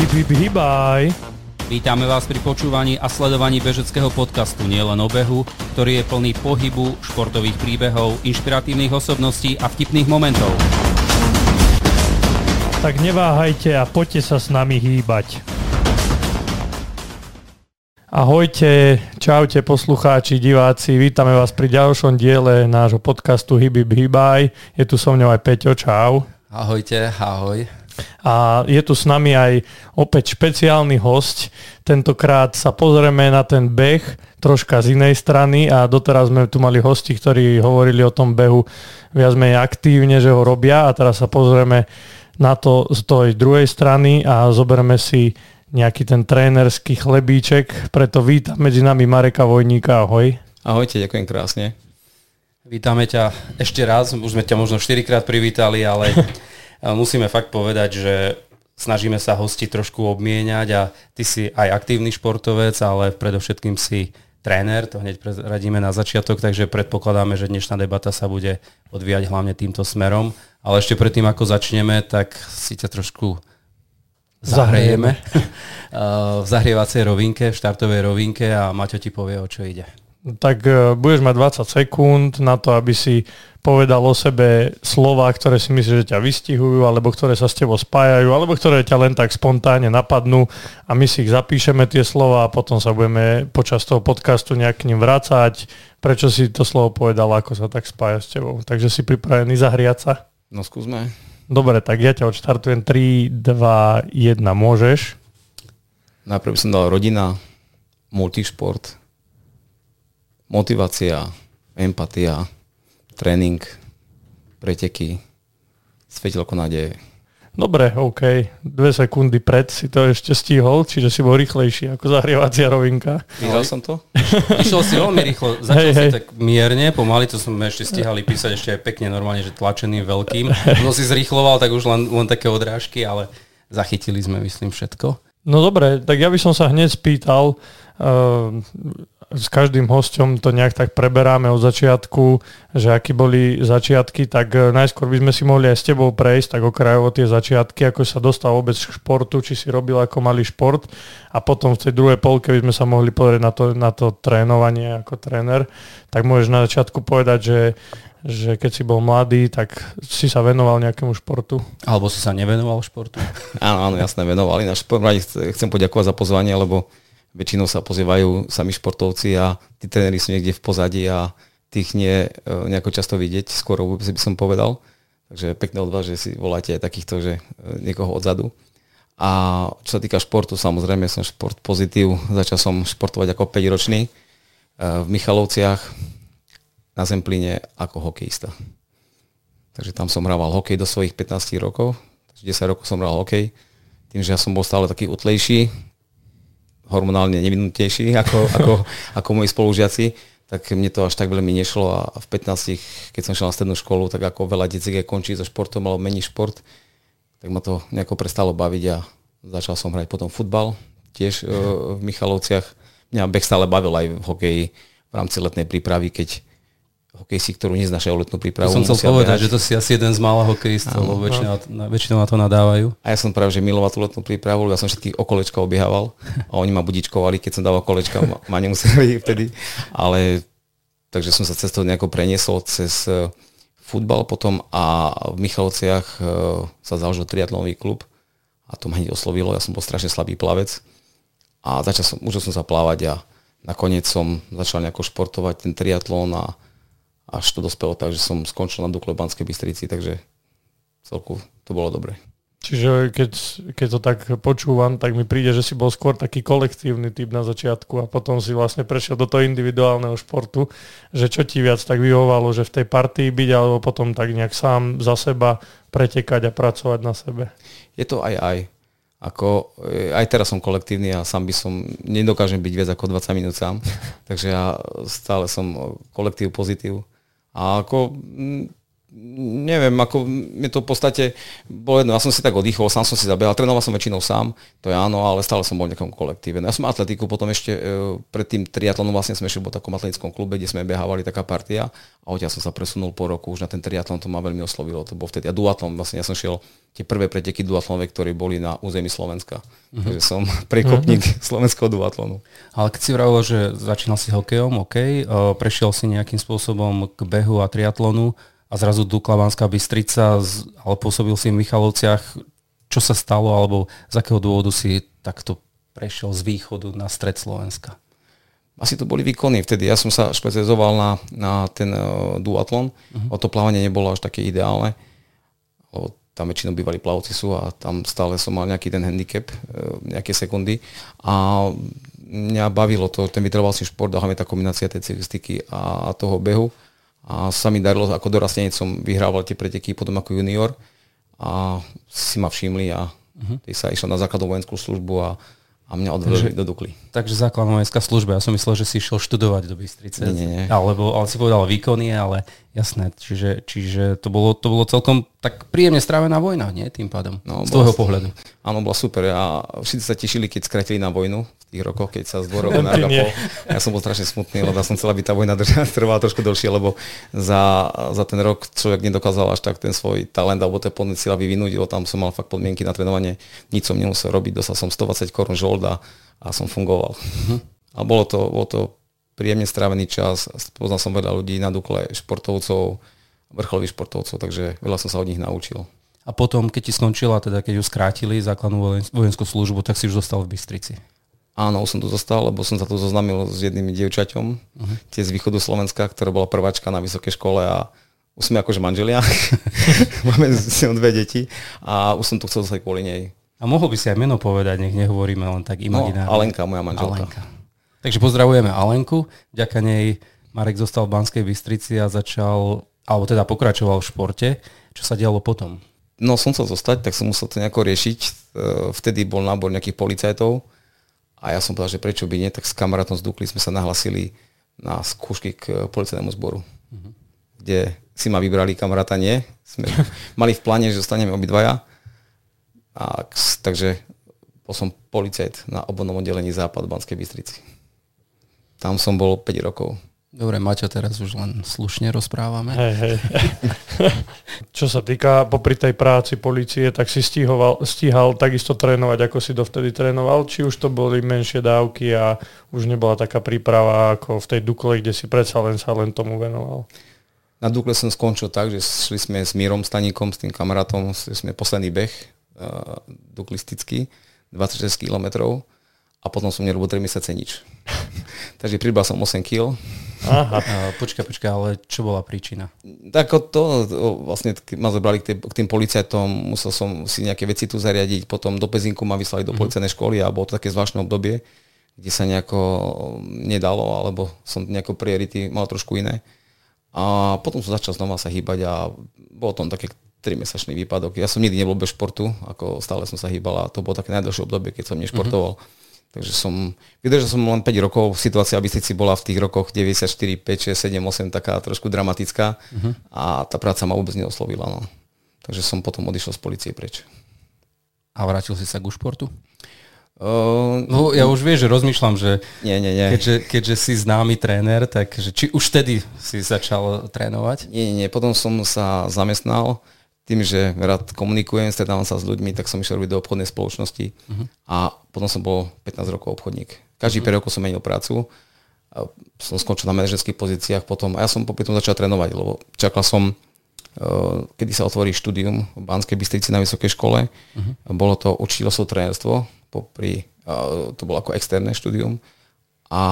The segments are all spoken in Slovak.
Hip, hip, hibaj. Vítame vás pri počúvaní a sledovaní bežeckého podcastu Nielen o behu, ktorý je plný pohybu, športových príbehov, inšpiratívnych osobností a vtipných momentov. Tak neváhajte a poďte sa s nami hýbať. Ahojte, čaute poslucháči, diváci, vítame vás pri ďalšom diele nášho podcastu Hibib Hibaj. Je tu so mňou aj Peťo, čau. Ahojte, ahoj. A je tu s nami aj opäť špeciálny host. Tentokrát sa pozrieme na ten beh troška z inej strany a doteraz sme tu mali hosti, ktorí hovorili o tom behu viac menej aktívne, že ho robia a teraz sa pozrieme na to z tej druhej strany a zoberieme si nejaký ten trénerský chlebíček, preto vítam medzi nami Mareka Vojníka, ahoj. Ahojte, ďakujem krásne. Vítame ťa ešte raz, už sme ťa možno 4 krát privítali, ale musíme fakt povedať, že snažíme sa hosti trošku obmieniať a ty si aj aktívny športovec, ale predovšetkým si tréner, to hneď radíme na začiatok, takže predpokladáme, že dnešná debata sa bude odvíjať hlavne týmto smerom. Ale ešte predtým, ako začneme, tak si ťa trošku zahrejeme v zahrievacej rovinke, v štartovej rovinke a Maťo ti povie, o čo ide. Tak uh, budeš mať 20 sekúnd na to, aby si povedal o sebe slova, ktoré si myslíš, že ťa vystihujú, alebo ktoré sa s tebou spájajú, alebo ktoré ťa len tak spontánne napadnú a my si ich zapíšeme tie slova a potom sa budeme počas toho podcastu nejak k nim vrácať, prečo si to slovo povedal, ako sa tak spája s tebou. Takže si pripravený zahriať sa? No skúsme. Dobre, tak ja ťa odštartujem 3, 2, 1, môžeš. Najprv som dal rodina, multišport, motivácia, empatia, tréning, preteky, svetelko nádeje. Dobre, OK. Dve sekundy pred si to ešte stihol, čiže si bol rýchlejší ako zahrievacia rovinka. Vyhral som to? Išiel si veľmi rýchlo, začal hey, si hey. tak mierne, pomaly, to sme ešte stihali písať ešte aj pekne normálne, že tlačeným veľkým. No si zrýchloval, tak už len, len také odrážky, ale zachytili sme, myslím, všetko. No dobre, tak ja by som sa hneď spýtal, uh, s každým hosťom to nejak tak preberáme od začiatku, že aký boli začiatky, tak e, najskôr by sme si mohli aj s tebou prejsť tak okrajovo tie začiatky, ako sa dostal vôbec k športu, či si robil ako malý šport a potom v tej druhej polke by sme sa mohli pozrieť na to, na to trénovanie ako tréner. Tak môžeš na začiatku povedať, že že keď si bol mladý, tak si sa venoval nejakému športu? Alebo si sa nevenoval športu? áno, áno, jasné, venovali. Na šport, chcem poďakovať za pozvanie, lebo väčšinou sa pozývajú sami športovci a tí tréneri sú niekde v pozadí a tých nie e, nejako často vidieť, skoro vôbec by som povedal. Takže pekné od vás, že si voláte aj takýchto, že e, niekoho odzadu. A čo sa týka športu, samozrejme som šport pozitív. Začal som športovať ako 5-ročný e, v Michalovciach na Zemplíne ako hokejista. Takže tam som hrával hokej do svojich 15 rokov. 10 rokov som hral hokej. Tým, že ja som bol stále taký utlejší, hormonálne nevinutejší ako, ako, ako moji spolužiaci, tak mne to až tak veľmi nešlo a v 15, keď som šiel na strednú školu, tak ako veľa detí končí so športom alebo mení šport, tak ma to nejako prestalo baviť a začal som hrať potom futbal, tiež uh, v Michalovciach. Mňa beh stále bavil aj v hokeji v rámci letnej prípravy, keď hokejsi, ktorú neznašajú letnú prípravu. To som chcel povedať, behať. že to si asi jeden z mála hokejistov, lebo väčšinou, na to nadávajú. A ja som práve, že miloval tú letnú prípravu, ja som všetkých okolečka obiehával a oni ma budičkovali, keď som dával kolečka, ma, nemuseli vtedy, ale takže som sa cez to nejako preniesol cez e, futbal potom a v Michalovciach e, sa založil triatlonový klub a to ma hneď oslovilo, ja som bol strašne slabý plavec a začal som, užil som sa plávať a nakoniec som začal nejako športovať ten triatlón a až to dospelo tak, že som skončil na Dukle Banskej Bystrici, takže celku to bolo dobre. Čiže keď, keď to tak počúvam, tak mi príde, že si bol skôr taký kolektívny typ na začiatku a potom si vlastne prešiel do toho individuálneho športu, že čo ti viac tak vyhovalo, že v tej partii byť alebo potom tak nejak sám za seba pretekať a pracovať na sebe? Je to aj aj. Ako, e, aj teraz som kolektívny a sám by som, nedokážem byť viac ako 20 minút sám, takže ja stále som kolektív, pozitív a ako, mm, neviem, ako mi to v podstate bolo jedno, ja som si tak oddychol, sám som si zabehal, trénoval som väčšinou sám, to je áno, ale stále som bol v nejakom kolektíve. No ja som atletiku, potom ešte e, pred tým triatlonom vlastne sme ešte v takom atletickom klube, kde sme behávali taká partia a odtiaľ som sa presunul po roku už na ten triatlon, to ma veľmi oslovilo, to bol vtedy a duatlon, vlastne ja som šiel tie prvé preteky duatlonové, ktoré boli na území Slovenska. Uh-huh. Takže som prekopník uh-huh. slovenského duatlonu. Ale keď si vravil, že začínal si hokejom, OK, uh, prešiel si nejakým spôsobom k behu a triatlonu, a zrazu Dukla Banská Bystrica, ale pôsobil si v Michalovciach. Čo sa stalo, alebo z akého dôvodu si takto prešiel z východu na stred Slovenska? Asi to boli výkony vtedy. Ja som sa špecializoval na, na ten uh, duatlon. Uh-huh. O to plávanie nebolo až také ideálne. Lebo tam väčšinou bývali plavci sú a tam stále som mal nejaký ten handicap, uh, nejaké sekundy. A mňa bavilo to, ten vytrvalostný šport, hlavne tá kombinácia tej cyklistiky a toho behu a sa mi darilo, ako dorastenec som vyhrával tie preteky potom ako junior a si ma všimli a uh-huh. sa išiel na základnú vojenskú službu a a mňa odvedli do Dukly. Takže základná vojenská služba. Ja som myslel, že si išiel študovať do Bystrice. Nie, nie, nie. Alebo, ale si povedal výkony, ale jasné. Čiže, čiže to, bolo, to bolo celkom tak príjemne strávená vojna, nie? Tým pádom. No, z tvojho pohľadu. Áno, bola super. A všetci sa tešili, keď skratili na vojnu tých rokoch, keď sa z dvorov na Ja som bol strašne smutný, lebo ja som chcel, aby tá vojna trvala trošku dlhšie, lebo za, za ten rok človek nedokázal až tak ten svoj talent alebo ten potenciál vyvinúť, lebo tam som mal fakt podmienky na trénovanie, nič som nemusel robiť, dostal som 120 korun žold a, a som fungoval. Uh-huh. A bolo to, bolo to príjemne strávený čas, poznal som veľa ľudí na Dukle, športovcov, vrcholových športovcov, takže veľa som sa od nich naučil. A potom, keď ti skončila, teda keď ju skrátili, základnú vojenskú službu, tak si už zostal v Bystrici. Áno, už som tu zostal, lebo som sa tu zoznámil s jedným dievčaťom, uh-huh. tie z východu Slovenska, ktorá bola prváčka na vysokej škole a už sme akože manželia. Máme s ňou dve deti a už som tu chcel zostať kvôli nej. A mohol by si aj meno povedať, nech nehovoríme len tak imaginárne. No, Alenka, moja manželka. Alenka. Takže pozdravujeme Alenku. Ďaká nej Marek zostal v Banskej Bystrici a začal, alebo teda pokračoval v športe. Čo sa dialo potom? No som chcel zostať, tak som musel to nejako riešiť. E, vtedy bol nábor nejakých policajtov a ja som povedal, že prečo by nie, tak s kamarátom z Dukly sme sa nahlasili na skúšky k policajnému zboru, uh-huh. kde si ma vybrali kamaráta, nie. Sme mali v pláne, že zostaneme obidvaja a, takže bol som policajt na obvodnom oddelení Západ v Banskej Bystrici. Tam som bol 5 rokov. Dobre, Maťo, teraz už len slušne rozprávame. Hej, hej. Čo sa týka popri tej práci policie, tak si stíhoval, stíhal takisto trénovať, ako si dovtedy trénoval? Či už to boli menšie dávky a už nebola taká príprava ako v tej Dukle, kde si predsa len sa len tomu venoval? Na Dukle som skončil tak, že šli sme s Mírom Staníkom, s tým kamarátom, sme posledný beh uh, duklistický, 26 km a potom som nerobil 3 mesiace nič. Takže pribral som 8 kg. Aha. počkaj, počkaj, ale čo bola príčina? Tak to, vlastne ma zobrali k, tým, k tým policajtom, musel som si nejaké veci tu zariadiť, potom do Pezinku ma vyslali do mm-hmm. policajnej školy a bolo to také zvláštne obdobie, kde sa nejako nedalo, alebo som nejako priority mal trošku iné. A potom som začal znova sa hýbať a bolo to také 3-mesačný výpadok. Ja som nikdy nebol bez športu, ako stále som sa hýbal a to bolo také najdlhšie obdobie, keď som nešportoval. Mm-hmm. Takže som, vydržal som len 5 rokov, situácia v Bystrici bola v tých rokoch 94, 5, 6, 7, 8 taká trošku dramatická mm-hmm. a tá práca ma vôbec neoslovila. No. Takže som potom odišiel z policie preč. A vrátil si sa k športu? Uh, no ja už vieš, že rozmýšľam, že nie, nie, nie. Keďže, keďže si známy tréner, tak že či už vtedy si začal trénovať? Nie, nie, nie. Potom som sa zamestnal tým, že rád komunikujem, stretávam sa s ľuďmi, tak som išiel robiť do obchodnej spoločnosti uh-huh. a potom som bol 15 rokov obchodník. Každý uh-huh. 5 rokov som menil prácu, a som skončil na manažerských pozíciách potom a ja som popri tom začal trénovať, lebo čakal som, uh, kedy sa otvorí štúdium v Banskej Bystrici na vysokej škole. Uh-huh. Bolo to učiteľstvo trénerstvo, popri, uh, to bolo ako externé štúdium a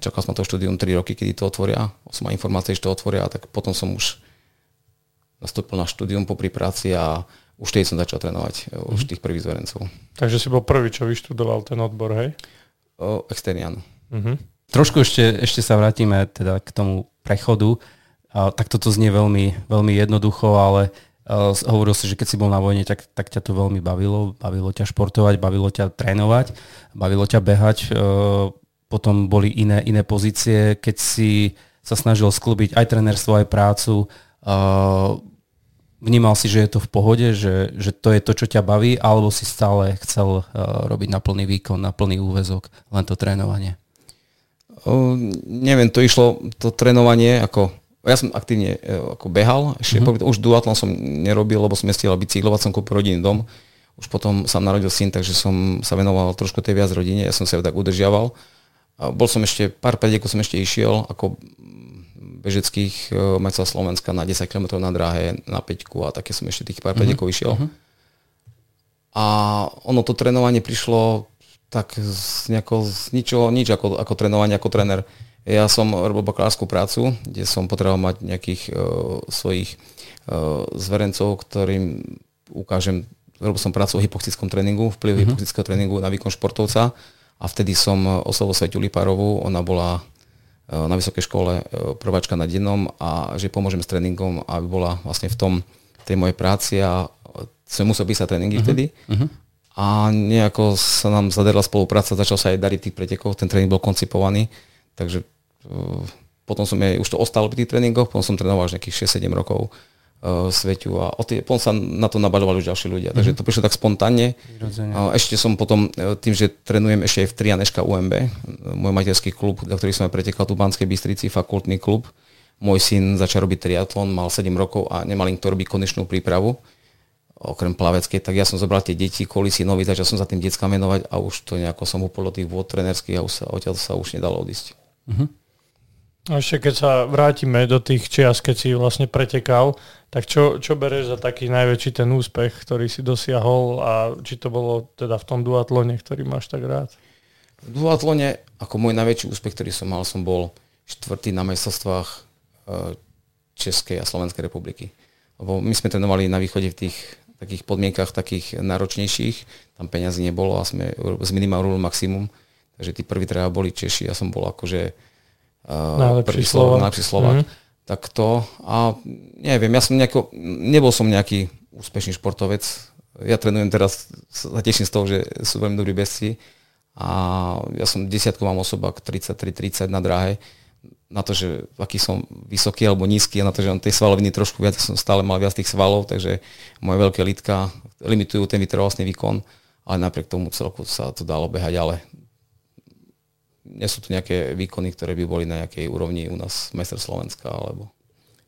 čakal som na to štúdium 3 roky, kedy to otvoria. Som mal informácie, že to otvoria, tak potom som už nastúpil na štúdium po práci a už tej som začal trénovať, mm-hmm. už tých prvých zverencov. Takže si bol prvý, čo vyštudoval ten odbor, hej? O, externý, áno. Mm-hmm. Trošku ešte, ešte sa vrátime teda k tomu prechodu. A, tak toto znie veľmi, veľmi jednoducho, ale uh, hovoril si, že keď si bol na vojne, tak, tak ťa to veľmi bavilo. Bavilo ťa športovať, bavilo ťa trénovať, bavilo ťa behať. Uh, potom boli iné, iné pozície, keď si sa snažil sklbiť aj trenerstvo, aj prácu. Uh, vnímal si, že je to v pohode, že, že to je to, čo ťa baví, alebo si stále chcel uh, robiť na plný výkon, na plný úvezok, len to trénovanie? Uh, neviem, to išlo, to trénovanie, ako ja som aktívne ako behal, ešte mm-hmm. už duatlon som nerobil, lebo som nestíhal bicyklovať, som kúpil rodinný dom, už potom sa narodil syn, takže som sa venoval trošku tej viac rodine, ja som sa tak udržiaval. A bol som ešte, pár pretekov som ešte išiel, ako bežeckých e, majca Slovenska na 10 km na dráhe, na 5 a také som ešte tých pár mm-hmm. pretekov išiel. Mm-hmm. A ono to trénovanie prišlo tak z, nejako, z ničoho, nič ako, ako trénovanie, ako tréner. Ja som robil bakalárskú prácu, kde som potreboval mať nejakých uh, svojich uh, zverencov, ktorým ukážem robil som prácu o hypoxickom tréningu, vplyv uh-huh. hypoxického tréningu na výkon športovca a vtedy som oslovil Svetu Lipárovú, ona bola na vysokej škole e, prváčka na dennom a že pomôžem s tréningom, aby bola vlastne v tom tej mojej práci a som musel písať tréningy uh-huh. vtedy. Uh-huh. A nejako sa nám zadarila spolupráca, začal sa aj dariť tých pretekov, ten tréning bol koncipovaný, takže uh, potom som aj, už to ostalo pri tých tréningoch, potom som trénoval až nejakých 6-7 rokov Sveťu a potom sa na to nabaľovali už ďalší ľudia. Takže mhm. to prišlo tak spontánne. Ešte som potom, e, tým, že trénujem ešte aj v Trianeška UMB, e, môj materský klub, do ktorý som aj pretekal tu v Banskej Bystrici, fakultný klub. Môj syn začal robiť triatlon, mal 7 rokov a nemal im to robiť konečnú prípravu okrem plaveckej, tak ja som zobral tie deti kvôli synovi, začal som sa tým deckám venovať a už to nejako som upol do tých vôd trenerských a už sa, odtiaľ sa už nedalo odísť. Uh-huh. A ešte keď sa vrátime do tých čias, keď si vlastne pretekal, tak čo, čo bereš za taký najväčší ten úspech, ktorý si dosiahol a či to bolo teda v tom duatlone, ktorý máš tak rád? V duatlone, ako môj najväčší úspech, ktorý som mal, som bol štvrtý na majstrovstvách e, Českej a Slovenskej republiky. Lebo my sme trénovali na východe v tých takých podmienkach takých náročnejších, tam peňazí nebolo a sme z minima maximum, takže tí prví teda boli Češi, ja som bol akože uh, najlepší Slovak. Najlepší Slovak. Mm-hmm tak to. A neviem, ja som nejako, nebol som nejaký úspešný športovec. Ja trénujem teraz, sa teším z toho, že sú veľmi dobrí bezci a ja som desiatku mám osoba 33-30 na dráhe. Na to, že aký som vysoký alebo nízky a na to, že on tej svaloviny trošku viac, som stále mal viac tých svalov, takže moje veľké lítka limitujú ten vytrvalostný výkon, ale napriek tomu celku sa to dalo behať, ale nie sú to nejaké výkony, ktoré by boli na nejakej úrovni u nás majster Slovenska alebo...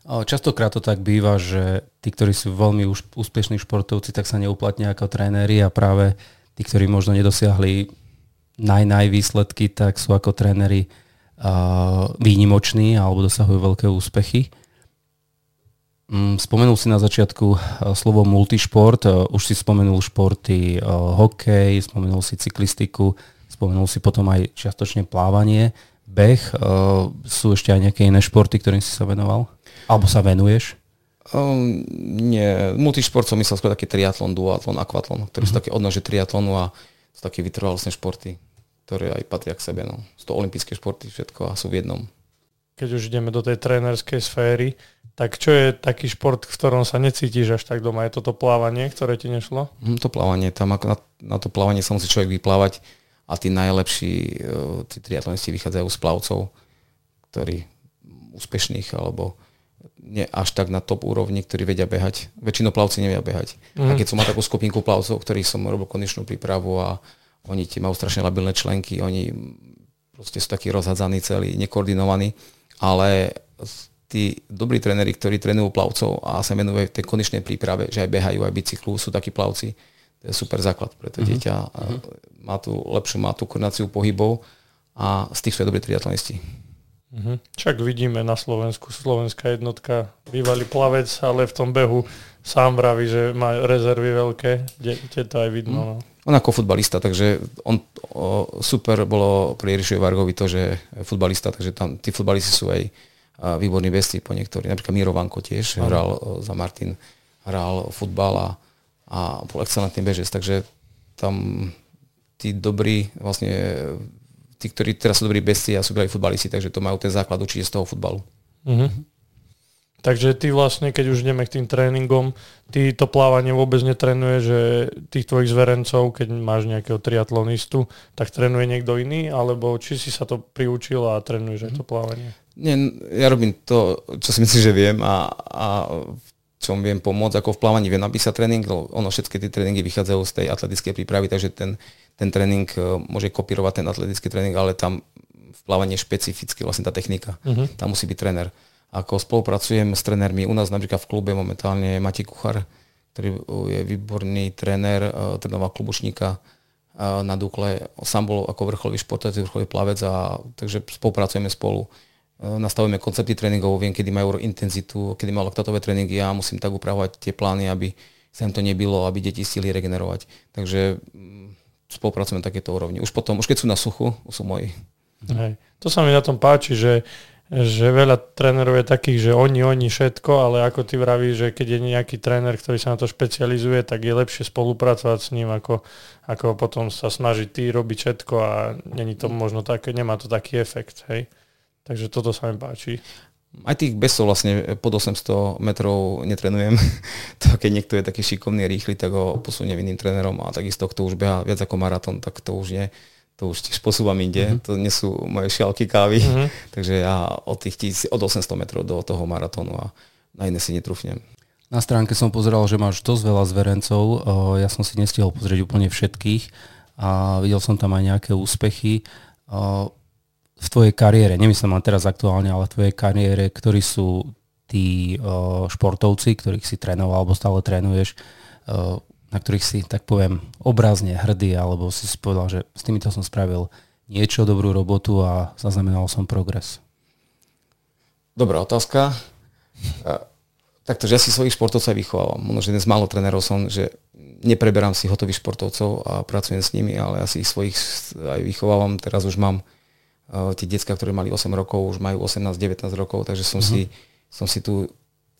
Častokrát to tak býva, že tí, ktorí sú veľmi úspešní športovci, tak sa neuplatnia ako tréneri a práve tí, ktorí možno nedosiahli naj výsledky, tak sú ako tréneri uh, výnimoční alebo dosahujú veľké úspechy. Mm, spomenul si na začiatku slovo multišport, už si spomenul športy hokej, spomenul si cyklistiku, spomenul si potom aj čiastočne plávanie, beh. Uh, sú ešte aj nejaké iné športy, ktorým si sa venoval? Alebo sa venuješ? Um, nie, multišport som myslel skôr taký triatlon, duatlon, akvatlon, ktoré uh-huh. sú mhm. také odnože triatlonu a sú také vytrvalostné športy, ktoré aj patria k sebe. No. Sú to olympijské športy všetko a sú v jednom. Keď už ideme do tej trénerskej sféry, tak čo je taký šport, v ktorom sa necítiš až tak doma? Je toto plávanie, ktoré ti nešlo? Mm, to plávanie, tam ako na, na to plávanie sa musí človek vyplávať a tí najlepší e, tí triatlonisti vychádzajú z plavcov, ktorí úspešných alebo nie až tak na top úrovni, ktorí vedia behať. Väčšinou plavci nevedia behať. Mm. A mhm. keď som mal takú skupinku plavcov, ktorí som robil konečnú prípravu a oni ti majú strašne labilné členky, oni proste sú takí rozhadzaní celí, nekoordinovaní, ale tí dobrí tréneri, ktorí trénujú plavcov a sa venujú tej konečnej príprave, že aj behajú, aj bicyklu, sú takí plavci, to je super základ pre to mm-hmm. dieťa. Mm-hmm. Má tu lepšiu, má tú koordináciu pohybov a z tých sú dobrí triatlonisti. Mm-hmm. Čak vidíme na Slovensku, slovenská jednotka, bývalý plavec, ale v tom behu sám vraví, že má rezervy veľké, kde, to aj vidno. Mm. No. On ako futbalista, takže on o, super bolo pri Irišovi Vargovi to, že je futbalista, takže tam tí futbalisti sú aj a, výborní vesti po niektorí. Napríklad Miro Vanko tiež ano. hral o, za Martin, hral futbal a a bol excelentný bežec, takže tam tí dobrí, vlastne tí, ktorí teraz sú dobrí bezci a sú dobrí futbalisti, takže to majú ten základ určite z toho futbalu. Mm-hmm. Takže ty vlastne, keď už ideme k tým tréningom, ty to plávanie vôbec netrenuje, že tých tvojich zverencov, keď máš nejakého triatlonistu, tak trénuje niekto iný, alebo či si sa to priučil a trénuješ aj to plávanie? Nie, ja robím to, čo si myslím, že viem a, a čom viem pomôcť, ako v plávaní viem napísať tréning, ono všetky tie tréningy vychádzajú z tej atletickej prípravy, takže ten, ten tréning e, môže kopírovať ten atletický tréning, ale tam v plávaní je špecificky vlastne tá technika. Uh-huh. Tam musí byť tréner. Ako spolupracujem s trénermi, u nás napríklad v klube momentálne je Matej Kuchar, ktorý je výborný tréner, e, trénoval klubučníka e, na Dukle. Sám bol ako vrcholový športovec, vrcholový plavec a takže spolupracujeme spolu nastavujeme koncepty tréningov, viem, kedy majú intenzitu, kedy majú laktatové tréningy, ja musím tak upravovať tie plány, aby sa im to nebylo, aby deti stihli regenerovať. Takže mm, spolupracujeme na takéto úrovni. Už potom, už keď sú na suchu, sú moji. Hej. To sa mi na tom páči, že, že veľa trénerov je takých, že oni, oni všetko, ale ako ty vravíš, že keď je nejaký tréner, ktorý sa na to špecializuje, tak je lepšie spolupracovať s ním, ako, ako potom sa snažiť ty robiť všetko a není to možno také, nemá to taký efekt. Hej. Takže toto sa mi páči. Aj tých besov vlastne pod 800 metrov netrenujem. to, keď niekto je taký šikovný, rýchly, tak ho posunie iným trénerom a takisto, kto už beha viac ako maratón, tak to už nie. To už tiež posúvam inde. Mm-hmm. To nie sú moje šialky kávy. Mm-hmm. Takže ja od, tých tis, od 800 metrov do toho maratónu a na iné si netrúfnem. Na stránke som pozeral, že máš dosť veľa zverencov. Ja som si nestihol pozrieť úplne všetkých a videl som tam aj nejaké úspechy v tvojej kariére, nemyslím len teraz aktuálne, ale v tvojej kariére, ktorí sú tí uh, športovci, ktorých si trénoval alebo stále trénuješ, uh, na ktorých si, tak poviem, obrazne hrdý, alebo si si povedal, že s týmito som spravil niečo, dobrú robotu a zaznamenal som progres? Dobrá otázka. Uh, takto, že ja si svojich športovcov vychovávam. Možno, že jeden z málo trénerov som, že nepreberám si hotových športovcov a pracujem s nimi, ale ja si ich svojich aj vychovávam. Teraz už mám tie detská, ktoré mali 8 rokov, už majú 18-19 rokov, takže som, uh-huh. si, som si tú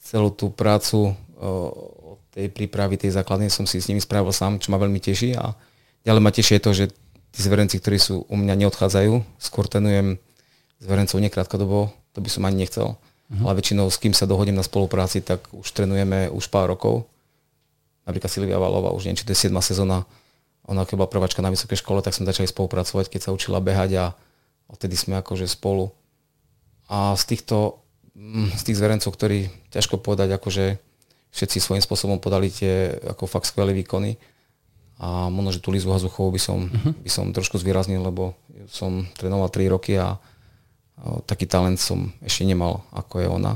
celú tú prácu uh, od tej prípravy, tej základnej som si s nimi spravil sám, čo ma veľmi teší a ďalej ma teší je to, že tí zverenci, ktorí sú u mňa neodchádzajú, skôr tenujem zverencov nekrátkodobo, to by som ani nechcel, uh-huh. ale väčšinou s kým sa dohodím na spolupráci, tak už trenujeme už pár rokov. Napríklad Silvia Valová, už neviem, či to je 7 sezóna, ona keď bola prváčka na vysokej škole, tak sme začali spolupracovať, keď sa učila behať a Odtedy sme akože spolu. A z týchto, mm, z tých zverencov, ktorí ťažko povedať, akože všetci svojím spôsobom podali tie ako fakt skvelé výkony. A možno, že tú Lizu Hazuchovú by som, uh-huh. by som trošku zvýraznil, lebo som trénoval 3 roky a, a taký talent som ešte nemal, ako je ona.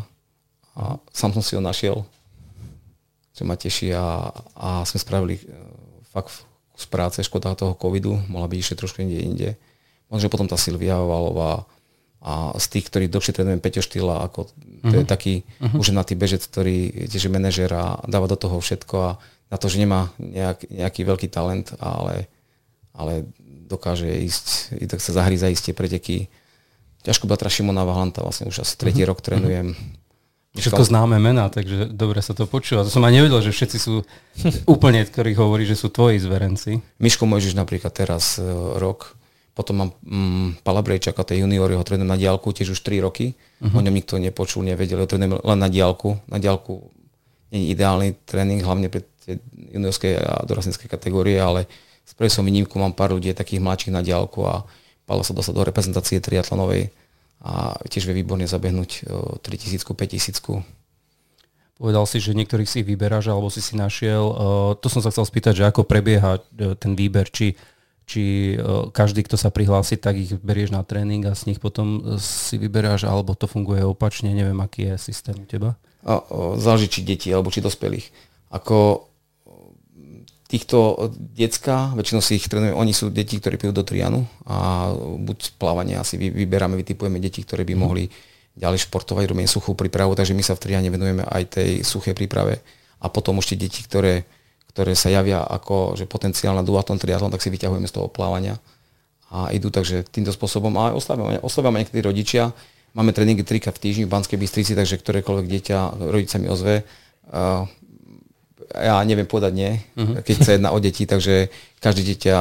A sám som si ho našiel, čo ma teší a, a sme spravili e, fakt kus práce, škoda toho covidu, mohla byť ešte trošku inde inde Možno potom tá Silvia Valová a z tých, ktorí dlhšie trénujem Peťo Štýla, ako to uh-huh. je mhm. taký uh-huh. už na tý bežec, ktorý tiež je manažer a dáva do toho všetko a na to, že nemá nejak, nejaký veľký talent, ale, ale dokáže ísť, tak sa zahrí za isté preteky. Ťažko bratra Šimona Vahlanta, vlastne už asi tretí uh-huh. rok trénujem. Všetko známe mená, takže dobre sa to počúva. To som aj nevedel, že všetci sú úplne, ktorí hovorí, že sú tvoji zverenci. Miško Mojžiš napríklad teraz uh, rok potom mám mm, Pala Brejčaka, tej juniory, ho trénujem na diálku tiež už 3 roky. Uh-huh. O ňom nikto nepočul, nevedel, ho trénujem len na diálku. Na diálku nie je ideálny tréning, hlavne pre tie juniorské a dorastenské kategórie, ale s som výnimku mám pár ľudí takých mladších na diálku a Pala sa dostal do reprezentácie triatlonovej a tiež vie výborne zabehnúť 3000 5000 Povedal si, že niektorých si vyberáš alebo si si našiel. To som sa chcel spýtať, že ako prebieha e, ten výber, či či e, každý, kto sa prihlási, tak ich berieš na tréning a z nich potom si vyberáš, alebo to funguje opačne, neviem, aký je systém u teba? A, o, záleží, či deti, alebo či dospelých. Ako týchto decka, väčšinou si ich trénujeme, oni sú deti, ktorí prídu do Trianu a buď plávanie asi vyberáme, vytipujeme deti, ktoré by mm. mohli ďalej športovať, robíme suchú prípravu, takže my sa v Triane venujeme aj tej suchej príprave. A potom už tie deti, ktoré ktoré sa javia ako že potenciál na duatlon, triatlon, tak si vyťahujeme z toho plávania a idú takže týmto spôsobom. A oslavujeme, oslavujeme niektorí rodičia. Máme tréningy trika v týždni v Banskej Bystrici, takže ktorékoľvek dieťa, rodič sa mi ozve. Uh, ja neviem povedať nie, uh-huh. keď sa jedná o deti, takže každé dieťa,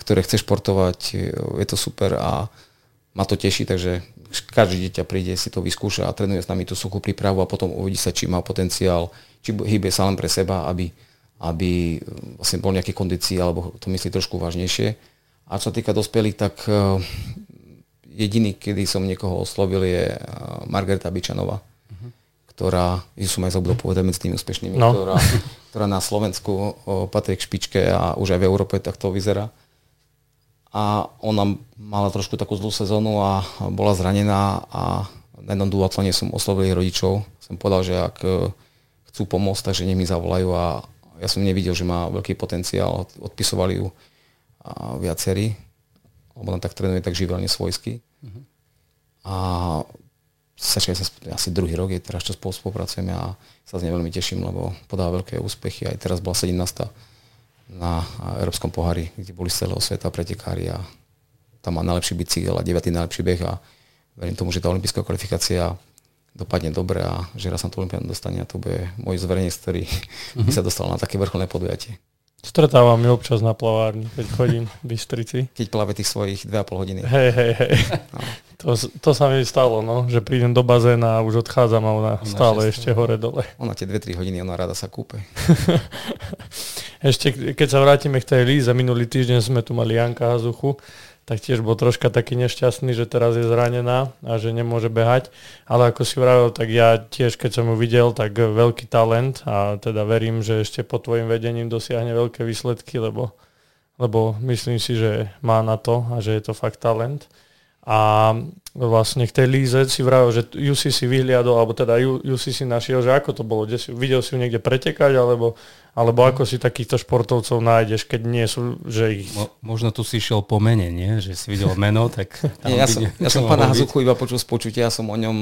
ktoré chce športovať, je to super a ma to teší, takže každé dieťa príde, si to vyskúša a trénuje s nami tú suchú prípravu a potom uvidí sa, či má potenciál, či hýbe sa len pre seba, aby aby vlastne bol nejaké kondícii, alebo to myslí trošku vážnejšie. A čo sa týka dospelých, tak uh, jediný, kedy som niekoho oslovil, je uh, Margareta Bičanová, uh-huh. ktorá, že som aj zabudol povedať medzi tými úspešnými, No. ktorá, ktorá na Slovensku patrí k špičke a už aj v Európe tak to vyzerá. A ona mala trošku takú zlú sezónu a bola zranená a na jednom duatlone som oslovil jej rodičov. Som povedal, že ak chcú pomôcť, takže nech mi zavolajú a ja som nevidel, že má veľký potenciál. Odpisovali ju a viacerí, lebo ona tak trénuje tak živelne svojsky. A začali sa asi druhý rok, je teraz čo spolu spolupracujeme a sa z nej veľmi teším, lebo podáva veľké úspechy. Aj teraz bola 17. na Európskom pohári, kde boli z celého sveta pretekári a tam má najlepší bicykel a 9. najlepší beh a verím tomu, že tá olimpijská kvalifikácia dopadne dobre a že raz sa to olympiádu dostane a to bude môj zverejnec, ktorý by sa dostal na také vrcholné podujatie. Stretávam ju občas na plavárni, keď chodím v Bystrici. Keď plave tých svojich 2,5 hodiny. Hej, hej, hej. To, to sa mi stalo, no, že prídem do bazéna a už odchádzam a ona stále ešte hore-dole. Ona tie 2-3 hodiny, ona rada sa kúpe. Ešte keď sa vrátime k tej Líze, minulý týždeň sme tu mali Janka Hazuchu, tak tiež bol troška taký nešťastný, že teraz je zranená a že nemôže behať. Ale ako si vravel, tak ja tiež, keď som ju videl, tak veľký talent a teda verím, že ešte pod tvojim vedením dosiahne veľké výsledky, lebo, lebo myslím si, že má na to a že je to fakt talent. A vlastne k tej Líze si vravel, že si vyhliadol, alebo teda si našiel, že ako to bolo, kde si, videl si ju niekde pretekať, alebo, alebo ako si takýchto športovcov nájdeš, keď nie sú, že ich... Mo, možno tu si šiel po mene, nie? Že si videl meno, tak tam Nie, ja som, ja som pána byť. Hazuchu iba počul z počutia, som o ňom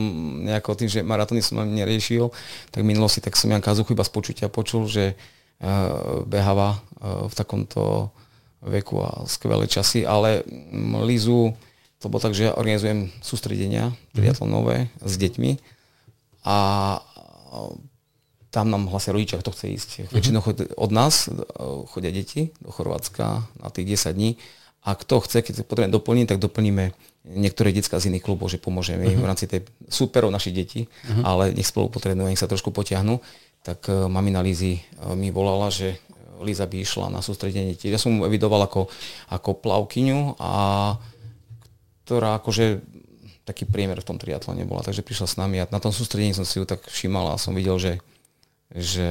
nejako tým, že maratóny som ani neriešil, tak minulosti tak som Janka Hazuchu iba z počutia počul, že uh, beháva uh, v takomto veku a skvelé časy, ale Lizu, to bolo tak, že ja organizujem sústredenia triatlonové s deťmi a uh, tam nám hlasia rodičia, kto chce ísť. Väčšinou chod- od nás uh, chodia deti do Chorvátska na tých 10 dní a kto chce, keď sa potrebujeme doplniť, tak doplníme niektoré detská z iných klubov, že pomôžeme im v rámci tej superov našich detí, ale nech spolu potrebujú, nech sa trošku potiahnu. Tak uh, mamina Lízy uh, mi volala, že Líza by išla na sústredenie. tiež. Ja som mu evidoval ako, ako plavkyňu a ktorá akože taký priemer v tom triatlone bola, takže prišla s nami a na tom sústredení som si ju tak všímal a som videl, že, že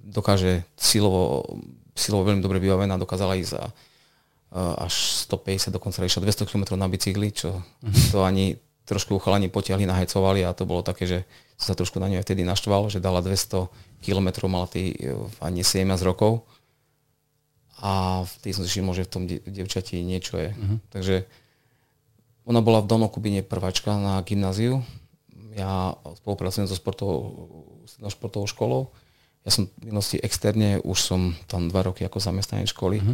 dokáže silovo, silovo veľmi dobre vybavená, dokázala ísť za uh, až 150, dokonca išla 200 km na bicykli, čo to ani trošku chalani potiahli, nahajcovali a to bolo také, že som sa trošku na ňu aj vtedy naštval, že dala 200 km, mala tý, uh, ani 17 rokov. A vtedy som si všimol, že v tom devčati niečo je. Takže ona bola v Donokubine prváčka na gymnáziu. Ja spolupracujem so sportovou, strednou športovou školou. Ja som v minulosti externe, už som tam dva roky ako zamestnanec školy.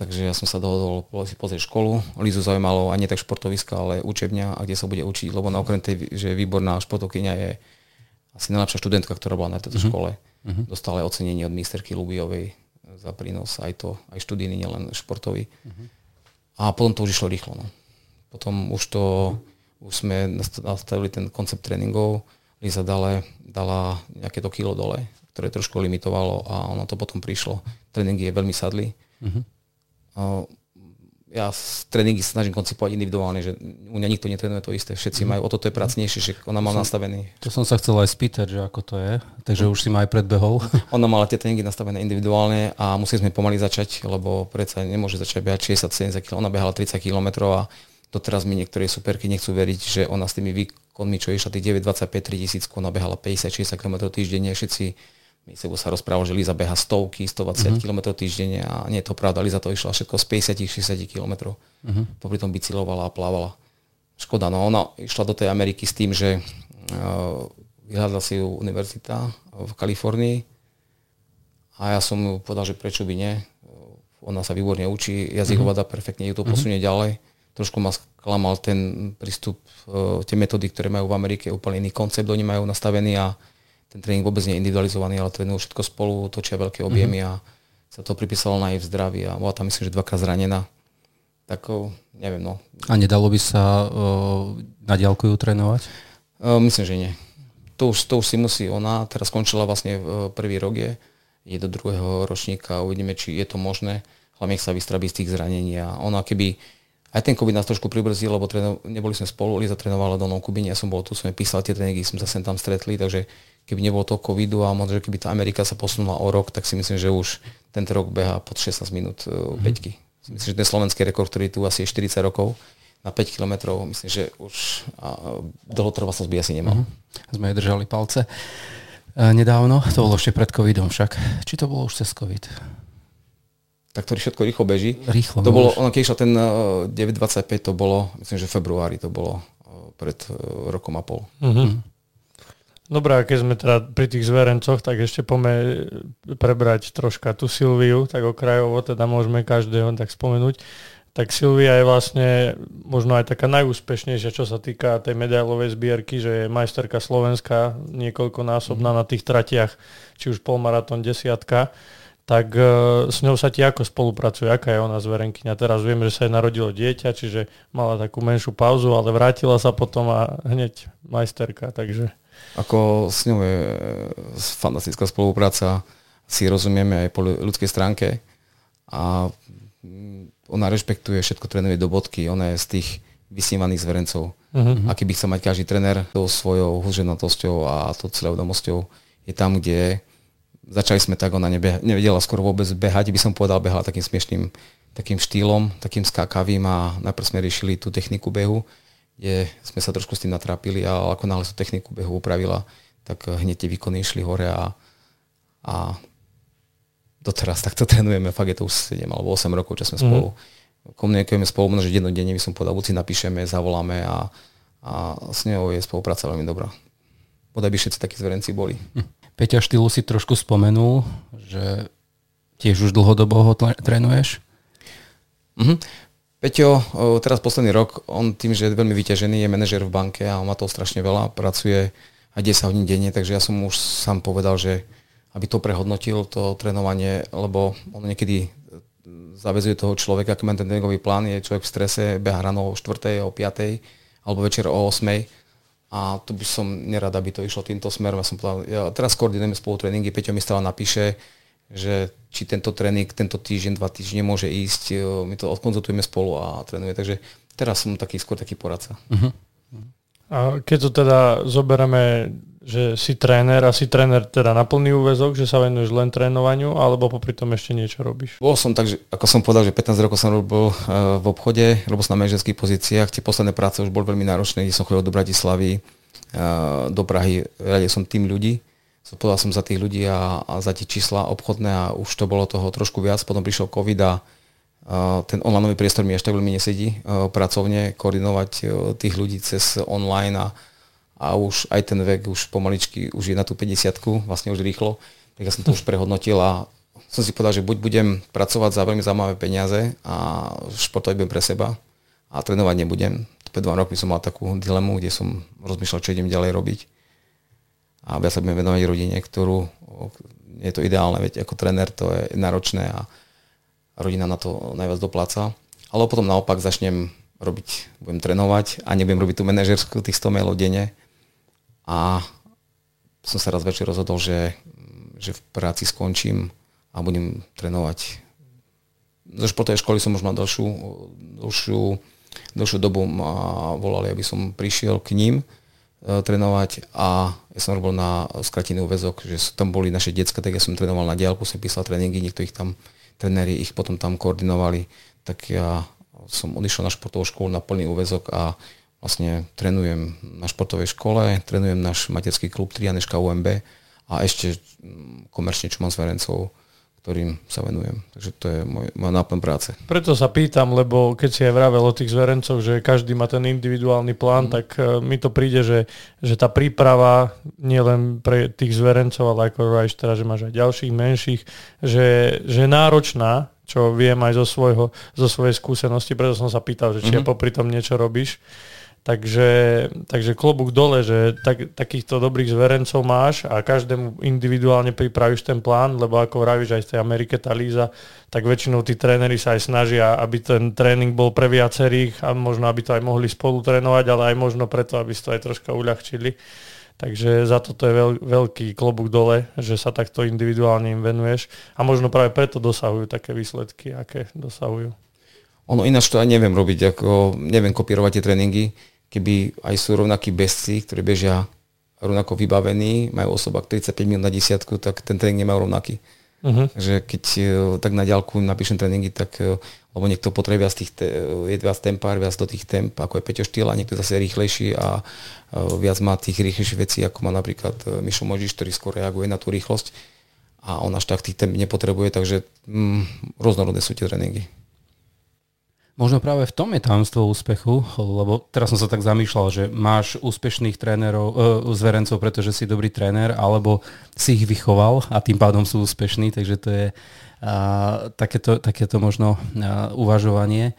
Takže ja som sa dohodol si pozrieť školu. Lizu zaujímalo ani tak športoviska, ale učebňa, a kde sa bude učiť, lebo na okrem tej, že je výborná športovkyňa je asi najlepšia študentka, ktorá bola na tejto škole. Dostala aj ocenenie od ministerky Lubijovej za prínos, aj to, aj študijný, nielen športový. A potom to už išlo rýchlo. No. Potom už to, už sme nast- nastavili ten koncept tréningov, Liza dala, dala nejaké to kilo dole, ktoré trošku limitovalo a ono to potom prišlo. Tréningy je veľmi sadli. Uh, ja s tréningy snažím koncipovať individuálne, že u mňa nikto netrénuje to isté. Všetci majú, o toto je pracnejšie, že ona má nastavený. To som sa chcel aj spýtať, že ako to je. Takže už si ma aj predbehol. Ona mala tie tréningy nastavené individuálne a museli sme pomaly začať, lebo predsa nemôže začať behať 60-70 km. Ona behala 30 km a doteraz mi niektoré superky nechcú veriť, že ona s tými výkonmi, čo išla tých 9, 25, 3000, ona behala 50-60 km týždenne. Všetci mi sebou sa rozprával, že Liza beha stovky, 120 mm-hmm. km týždenne a nie je to pravda. Liza to išla všetko z 50-60 km. Mm-hmm. Popri tom bicyklovala a plávala. Škoda, no ona išla do tej Ameriky s tým, že uh, vyhľadala si ju univerzita v Kalifornii a ja som mu povedal, že prečo by nie. Ona sa výborne učí, jazyk mm-hmm. perfektne, ju to posunie ďalej. Trošku ma sklamal ten prístup, uh, tie metódy, ktoré majú v Amerike, úplne iný koncept oni majú nastavený a ten tréning vôbec nie je individualizovaný, ale trénujú všetko spolu, točia veľké objemy mm-hmm. a sa to pripísalo na jej zdraví a bola tam myslím, že dvakrát zranená. Tak uh, neviem, no. A nedalo by sa uh, na diálku ju trénovať? Uh, myslím, že nie. To už, to už si musí ona, teraz skončila vlastne prvý rok je, je do druhého ročníka, uvidíme, či je to možné, hlavne sa vystrabí z tých zranení a ona keby aj ten COVID nás trošku pribrzdil, lebo tréno, neboli sme spolu, Liza trénovala do Kubine, ja som bol tu, sme písali tie tréningy, sme sa sem tam stretli, takže keby nebolo to covidu a možno, keby tá Amerika sa posunula o rok, tak si myslím, že už tento rok beha pod 16 minút uh, mm-hmm. peťky. Myslím, že ten slovenský rekord, ktorý tu asi je 40 rokov, na 5 kilometrov, myslím, že už dlhotrvá sa by asi nemal. Mm-hmm. Sme držali palce. E, nedávno, to bolo ešte pred covidom však. Či to bolo už cez covid? Tak ktorý všetko rýchlo beží. Rýchlo. To bolo, ono keď išlo ten 9.25, eh, to bolo, myslím, že v februári to bolo eh, pred eh, rokom a pol. Uh-huh. Dobre, a keď sme teda pri tých zverencoch, tak ešte poďme prebrať troška tú Silviu, tak okrajovo teda môžeme každého tak spomenúť. Tak Silvia je vlastne možno aj taká najúspešnejšia, čo sa týka tej medailovej zbierky, že je majsterka Slovenska niekoľkonásobná mm. na tých tratiach, či už polmaratón, desiatka tak uh, s ňou sa ti ako spolupracuje, aká je ona zverenkyňa. Teraz viem, že sa jej narodilo dieťa, čiže mala takú menšiu pauzu, ale vrátila sa potom a hneď majsterka, takže... Ako s ňou je e, fantastická spolupráca, si rozumieme aj po ľudskej stránke a mm, ona rešpektuje všetko, trénuje do bodky, ona je z tých vysnívaných zverencov. Uh-huh. Aký by chcel mať každý tréner, tou svojou húženatosťou a tou cieľavedomosťou je tam, kde začali sme tak, ona nebeha, nevedela skoro vôbec behať, by som povedal, behala takým smiešným takým štýlom, takým skákavým a najprv sme riešili tú techniku behu, kde sme sa trošku s tým natrápili a ako náhle tú techniku behu upravila, tak hneď tie výkony išli hore a, a doteraz takto trénujeme, fakt je to už 7 alebo 8 rokov, čo sme mm. spolu. Komunikujeme spolu, možno, že dennodenne by som povedal, buď si napíšeme, zavoláme a, a s ňou je spolupráca veľmi dobrá. Podaj by všetci takí zverenci boli. Hm. Peťa Štýlu si trošku spomenul, že tiež už dlhodobo ho trénuješ. Mm-hmm. Peťo, teraz posledný rok, on tým, že je veľmi vyťažený, je manažer v banke a on má to strašne veľa, pracuje aj 10 hodín denne, takže ja som už sám povedal, že aby to prehodnotil, to trénovanie, lebo on niekedy zavezuje toho človeka, keď má ten tréningový plán, je človek v strese, beha ráno o 4. o 5. alebo večer o 8 a tu by som nerad, aby to išlo týmto smerom. Ja som povedal, ja teraz koordinujeme spolu tréningy, Peťo mi stále napíše, že či tento tréning, tento týždeň, dva týždne môže ísť, my to odkonzultujeme spolu a trénuje. Takže teraz som taký skôr taký poradca. Uh-huh. A keď to teda zoberieme že si tréner a si tréner teda na plný úvezok, že sa venuješ len trénovaniu, alebo popri tom ešte niečo robíš? Bol som tak, že, ako som povedal, že 15 rokov som robil uh, v obchode, robil som na manažerských pozíciách, tie posledné práce už bol veľmi náročné, kde som chodil do Bratislavy, uh, do Prahy, radil som tým ľudí, povedal som za tých ľudí a, a za tie čísla obchodné a už to bolo toho trošku viac, potom prišiel COVID a uh, ten online priestor mi tak veľmi nesedí pracovne, koordinovať tých ľudí cez online a a už aj ten vek už pomaličky už je na tú 50 vlastne už rýchlo, tak ja som to už prehodnotil a som si povedal, že buď budem pracovať za veľmi zaujímavé peniaze a športovať budem pre seba a trénovať nebudem. Pred dva roky som mal takú dilemu, kde som rozmýšľal, čo idem ďalej robiť. A ja sa budem venovať rodine, ktorú je to ideálne, veď ako tréner to je náročné a rodina na to najviac dopláca. Ale potom naopak začnem robiť, budem trénovať a nebudem robiť tú manažerskú tých 100 mailov denne, a som sa raz večer rozhodol, že, že v práci skončím a budem trénovať. Zo športovej školy som už mal dlhšiu, dlhšiu, dlhšiu dobu ma volali, aby som prišiel k ním e, trénovať a ja som robil na skratený úvezok, že tam boli naše decka, tak ja som trénoval na diálku, som písal tréningy, niekto ich tam, tréneri ich potom tam koordinovali, tak ja som odišiel na športovú školu na plný úvezok a vlastne trénujem na športovej škole, trénujem náš materský klub Trianeška UMB a ešte mm, komerčne, čo mám s Verencov, ktorým sa venujem. Takže to je môj, môj náplň práce. Preto sa pýtam, lebo keď si aj vravel o tých zverencov, že každý má ten individuálny plán, mm. tak uh, mi to príde, že, že tá príprava nie len pre tých zverencov, ale ako aj teda, že máš aj ďalších menších, že, že je náročná, čo viem aj zo, svojho, zo svojej skúsenosti, preto som sa pýtal, že či mm-hmm. ja popri tom niečo robíš. Takže, takže klobúk dole, že tak, takýchto dobrých zverencov máš a každému individuálne pripravíš ten plán, lebo ako vravíš aj z tej Amerike tá Líza, tak väčšinou tí tréneri sa aj snažia, aby ten tréning bol pre viacerých a možno aby to aj mohli spolu trénovať, ale aj možno preto, aby si to aj troška uľahčili. Takže za toto je veľ, veľký klobúk dole, že sa takto individuálne im venuješ a možno práve preto dosahujú také výsledky, aké dosahujú. ono ináč to aj neviem robiť, ako neviem kopírovať tie tréningy, keby aj sú rovnakí bezci, ktorí bežia rovnako vybavení, majú osoba 35 minút na desiatku, tak ten tréning nemajú rovnaký. Uh-huh. Takže keď e, tak na ďalku napíšem tréningy, tak e, lebo niekto potrebuje viac, tých, je viac tempár, viac do tých temp, ako je Peťo a niekto zase rýchlejší a viac má tých rýchlejších vecí, ako má napríklad e, Mišo Možiš, ktorý skôr reaguje na tú rýchlosť a on až tak tých temp nepotrebuje, takže mm, rôznorodné sú tie tréningy. Možno práve v tom je tajomstvo úspechu, lebo teraz som sa tak zamýšľal, že máš úspešných trénerov, e, zverencov, pretože si dobrý tréner, alebo si ich vychoval a tým pádom sú úspešní, takže to je a, takéto, takéto možno a, uvažovanie.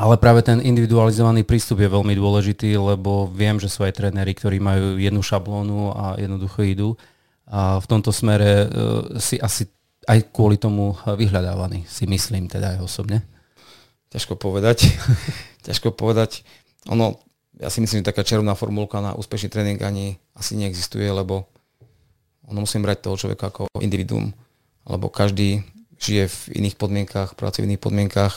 Ale práve ten individualizovaný prístup je veľmi dôležitý, lebo viem, že sú aj tréneri, ktorí majú jednu šablónu a jednoducho idú. A v tomto smere e, si asi aj kvôli tomu vyhľadávaný, si myslím teda aj osobne. Ťažko povedať. Ťažko povedať. Ono, ja si myslím, že taká červená formulka na úspešný tréning ani asi neexistuje, lebo ono musím brať toho človeka ako individuum, lebo každý žije v iných podmienkach, pracuje v iných podmienkach,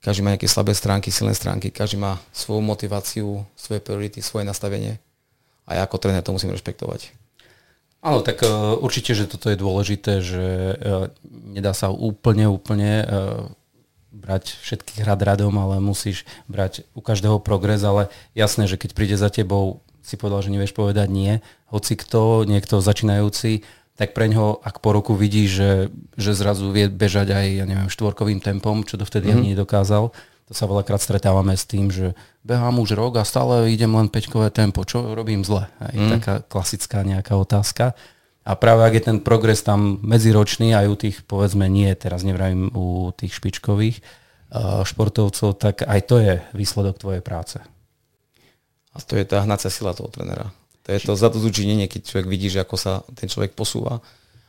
každý má nejaké slabé stránky, silné stránky, každý má svoju motiváciu, svoje priority, svoje nastavenie a ja ako tréner to musím rešpektovať. Áno, tak uh, určite, že toto je dôležité, že uh, nedá sa úplne, úplne uh, brať všetkých rad radom, ale musíš brať u každého progres, ale jasné, že keď príde za tebou, si povedal, že nevieš povedať nie, hoci kto, niekto začínajúci, tak pre ňoho, ak po roku vidí, že, že zrazu vie bežať aj, ja neviem, štvorkovým tempom, čo dovtedy mm-hmm. ani nedokázal, to sa veľakrát stretávame s tým, že behám už rok a stále idem len peťkové tempo, čo robím zle? Aj mm. taká klasická nejaká otázka. A práve ak je ten progres tam medziročný, aj u tých, povedzme, nie, teraz nevravím u tých špičkových uh, športovcov, tak aj to je výsledok tvojej práce. A to je tá hnacia sila toho trenera. To je to zadozučinenie, keď človek vidí, že ako sa ten človek posúva,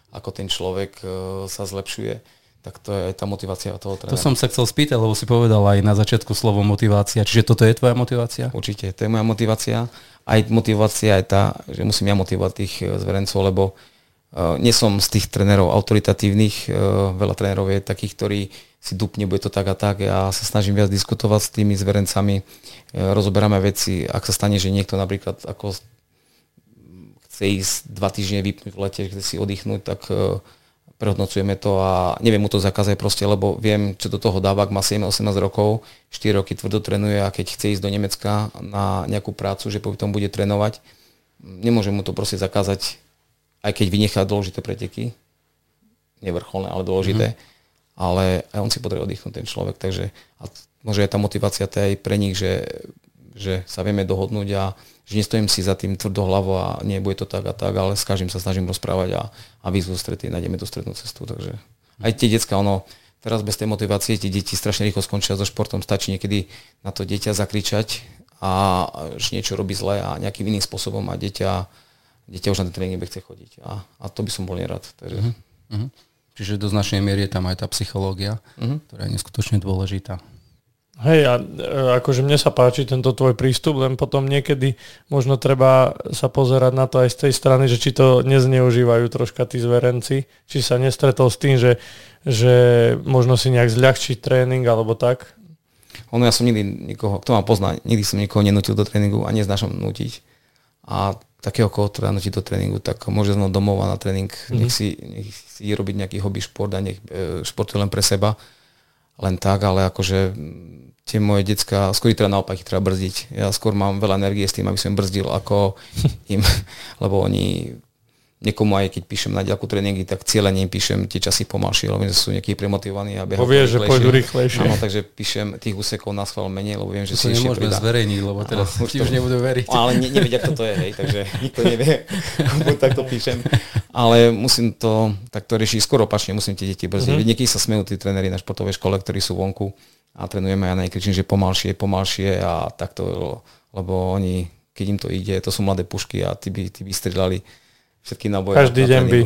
ako ten človek uh, sa zlepšuje tak to je tá motivácia toho trénera. To som sa chcel spýtať, lebo si povedal aj na začiatku slovo motivácia. Čiže toto je tvoja motivácia? Určite, to je moja motivácia aj motivácia je tá, že musím ja motivovať tých eh, zverencov, lebo nie som z tých trénerov autoritatívnych, uh, veľa trénerov je takých, ktorí si dupne, bude to tak a tak. Ja sa snažím viac diskutovať s tými zverencami, uh, rozoberáme veci, ak sa stane, že niekto napríklad ako chce ísť dva týždne vypnúť v lete, chce si oddychnúť, tak prehodnocujeme to a neviem mu to zakázať proste, lebo viem, čo do toho dáva, ak má 7-18 rokov, 4 roky tvrdo trénuje a keď chce ísť do Nemecka na nejakú prácu, že potom bude trénovať, nemôžem mu to proste zakázať, aj keď vynechá dôležité preteky, nevrcholné, ale dôležité, mm-hmm. ale aj on si potrebuje oddychnúť ten človek, takže a môže aj tá motivácia aj pre nich, že, že sa vieme dohodnúť a že nestojím si za tým tvrdo hlavo a nie, bude to tak a tak, ale s každým sa snažím rozprávať a, a výzvu strety, nájdeme tú strednú cestu. Takže aj tie decka, ono, teraz bez tej motivácie tie deti strašne rýchlo skončia so športom, stačí niekedy na to dieťa zakričať a že niečo robí zle a nejakým iným spôsobom a dieťa, dieťa už na ten tréning chce chodiť. A, a to by som bol nerad. Takže... Uh-huh. Uh-huh. Čiže do značnej miery je tam aj tá psychológia, uh-huh. ktorá je neskutočne dôležitá. Hej, a e, akože mne sa páči tento tvoj prístup, len potom niekedy možno treba sa pozerať na to aj z tej strany, že či to nezneužívajú troška tí zverenci, či sa nestretol s tým, že, že možno si nejak zľahčiť tréning alebo tak. Ono, ja som nikdy nikoho, kto ma pozná, nikdy som nikoho nenutil do tréningu a neznášam nutiť. A takého, koho treba nutiť do tréningu, tak môže znovu domov a na tréning, mm-hmm. nech, si, nech si robiť nejaký hobby šport a nech e, športuje len pre seba len tak, ale akože tie moje decka, skôr teda naopak ich treba brzdiť. Ja skôr mám veľa energie s tým, aby som brzdil, ako im, lebo oni niekomu aj keď píšem na ďalku tréningy, tak cieľene píšem tie časy pomalšie, lebo sú nejakí premotivovaní a behajú Povieš, že pôjdu rýchlejšie. Áno, takže píšem tých úsekov na schvál menej, lebo viem, že to si ešte pridá. zverejniť, lebo teraz no, už, už nebudú veriť. Ale ne, nevedia, kto to je, hej, takže nikto nevie, tak to píšem. Ale musím to takto riešiť skoro opačne, musím tie deti brzdiť. Mm-hmm. Niekedy sa smejú tí tréneri na športovej škole, ktorí sú vonku a trénujeme, ja najkričím, že pomalšie, pomalšie a takto, lebo oni, keď im to ide, to sú mladé pušky a tí by, tí by strieľali všetky náboje. Každý deň by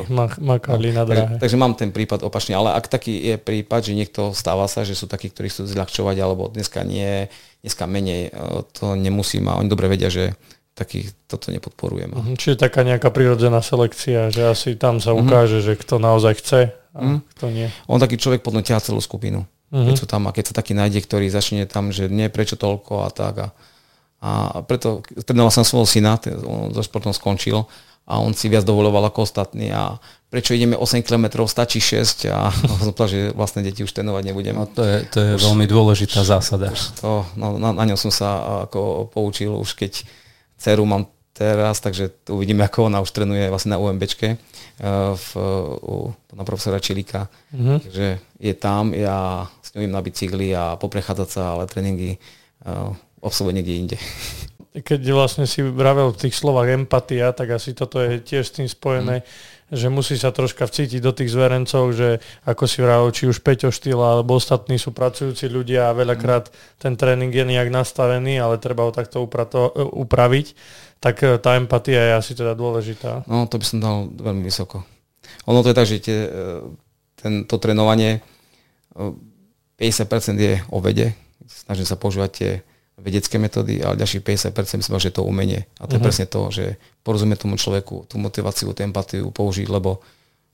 makali na dráhe. Takže, takže mám ten prípad opačne, ale ak taký je prípad, že niekto stáva sa, že sú takí, ktorí chcú zľahčovať, alebo dneska nie, dneska menej, e, to nemusím a oni dobre vedia, že taký toto nepodporujem. Uh-huh, čiže taká nejaká prirodzená selekcia, že asi tam sa mhm. ukáže, uh-huh. že kto naozaj chce a uh-huh. kto nie. On taký človek ťahá celú skupinu. Mm-hmm. Keď sú tam a keď sa taký nájde, ktorý začne tam, že nie, prečo toľko a tak. A, a preto trénoval som svojho syna, on so športom skončil a on si viac dovoloval ako ostatní a prečo ideme 8 km, stačí 6 a som povedal, že vlastne deti už trénovať nebudem. No to je, to je už, veľmi dôležitá zásada. To, no, na, na ňom som sa ako poučil už keď dceru mám teraz, takže uvidíme, ako ona už trénuje vlastne na UMBčke eh, v, u, na profesora Čilika. Mm-hmm. Takže je tam, ja s ňou na bicykli a poprechádzať sa, ale tréningy uh, obsahuje niekde inde. keď vlastne si vravel v tých slovách empatia, tak asi toto je tiež s tým spojené, mm. že musí sa troška vcítiť do tých zverencov, že ako si vravel, či už Peťo Štýla alebo ostatní sú pracujúci ľudia a veľakrát ten tréning je nejak nastavený, ale treba ho takto uprato, upraviť, tak e, tá empatia je asi teda dôležitá. No, to by som dal veľmi vysoko. Ono to je tak, že tie, e, ten, to trénovanie 50% e, je o vede, snažím sa používať tie vedecké metódy, ale ďalších 50% myslím, že je to umenie. A to je uh-huh. presne to, že porozumieť tomu človeku, tú motiváciu, tú empatiu použiť, lebo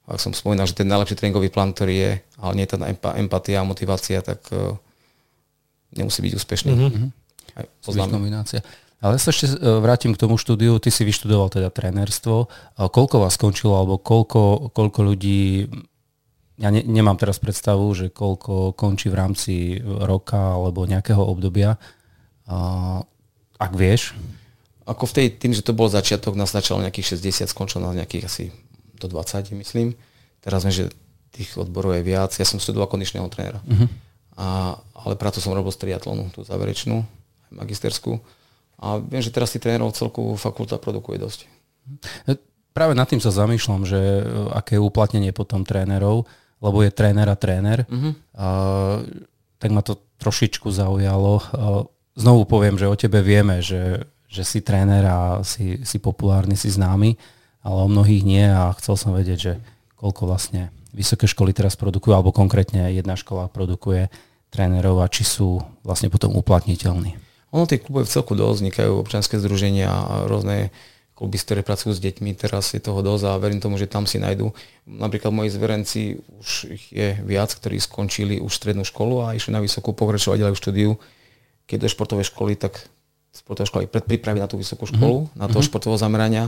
ak som spomínal, že ten najlepší tréningový plán, ktorý je, ale nie je tá empatia a motivácia, tak uh, nemusí byť úspešný. Uh-huh. Aj, kombinácia. Ale ja sa ešte e, vrátim k tomu štúdiu. Ty si vyštudoval teda trénerstvo. Koľko vás skončilo, alebo koľko, koľko ľudí ja ne, nemám teraz predstavu, že koľko končí v rámci roka alebo nejakého obdobia. Uh, ak vieš? Ako v tej, tým, že to bol začiatok, nás začalo nejakých 60, skončilo na nejakých asi do 20, myslím. Teraz viem, že tých odborov je viac. Ja som studoval kondičného trénera. Uh-huh. A, ale prácu som robil z triatlonu, tú záverečnú, magisterskú. A viem, že teraz si trénerov celku fakulta produkuje dosť. E, práve nad tým sa zamýšľam, že e, aké je uplatnenie potom trénerov, lebo je tréner a tréner. Uh-huh. A, tak ma to trošičku zaujalo znovu poviem, že o tebe vieme, že, že si tréner a si, si populárny, si známy, ale o mnohých nie a chcel som vedieť, že koľko vlastne vysoké školy teraz produkujú, alebo konkrétne jedna škola produkuje trénerov a či sú vlastne potom uplatniteľní. Ono tých klubov v celku dosť, vznikajú občanské združenia a rôzne kluby, ktoré pracujú s deťmi, teraz je toho dosť a verím tomu, že tam si nájdú. Napríklad moji zverenci, už ich je viac, ktorí skončili už strednú školu a išli na vysokú pokračovať ďalej v štúdiu keď do športovej školy, tak športová škola predpripraví na tú vysokú školu, mm-hmm. na toho mm-hmm. športového zamerania.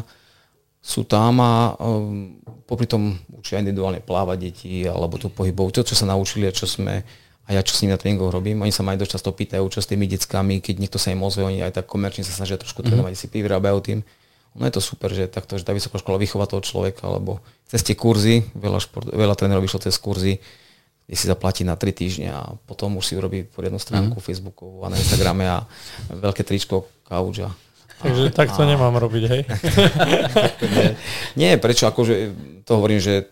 Sú tam a um, popri tom učia individuálne plávať deti alebo tú pohybov, to, čo sa naučili a čo sme a ja čo s nimi na tréningoch robím. Oni sa ma aj dosť často pýtajú, čo s tými deckami, keď niekto sa im ozve, oni aj tak komerčne sa snažia trošku mm-hmm. trénovať, si vyrábajú tým. No je to super, že takto, že tá vysoká škola vychová toho človeka, lebo cez tie kurzy, veľa, šport, veľa trénerov vyšlo cez kurzy, kde si zaplatí na 3 týždne a potom už si urobí poriadnu stránku mm. Facebookovú a na Instagrame a veľké tričko, couch a Takže tak to nemám robiť, hej? nie, nie, prečo? Akože to hovorím, že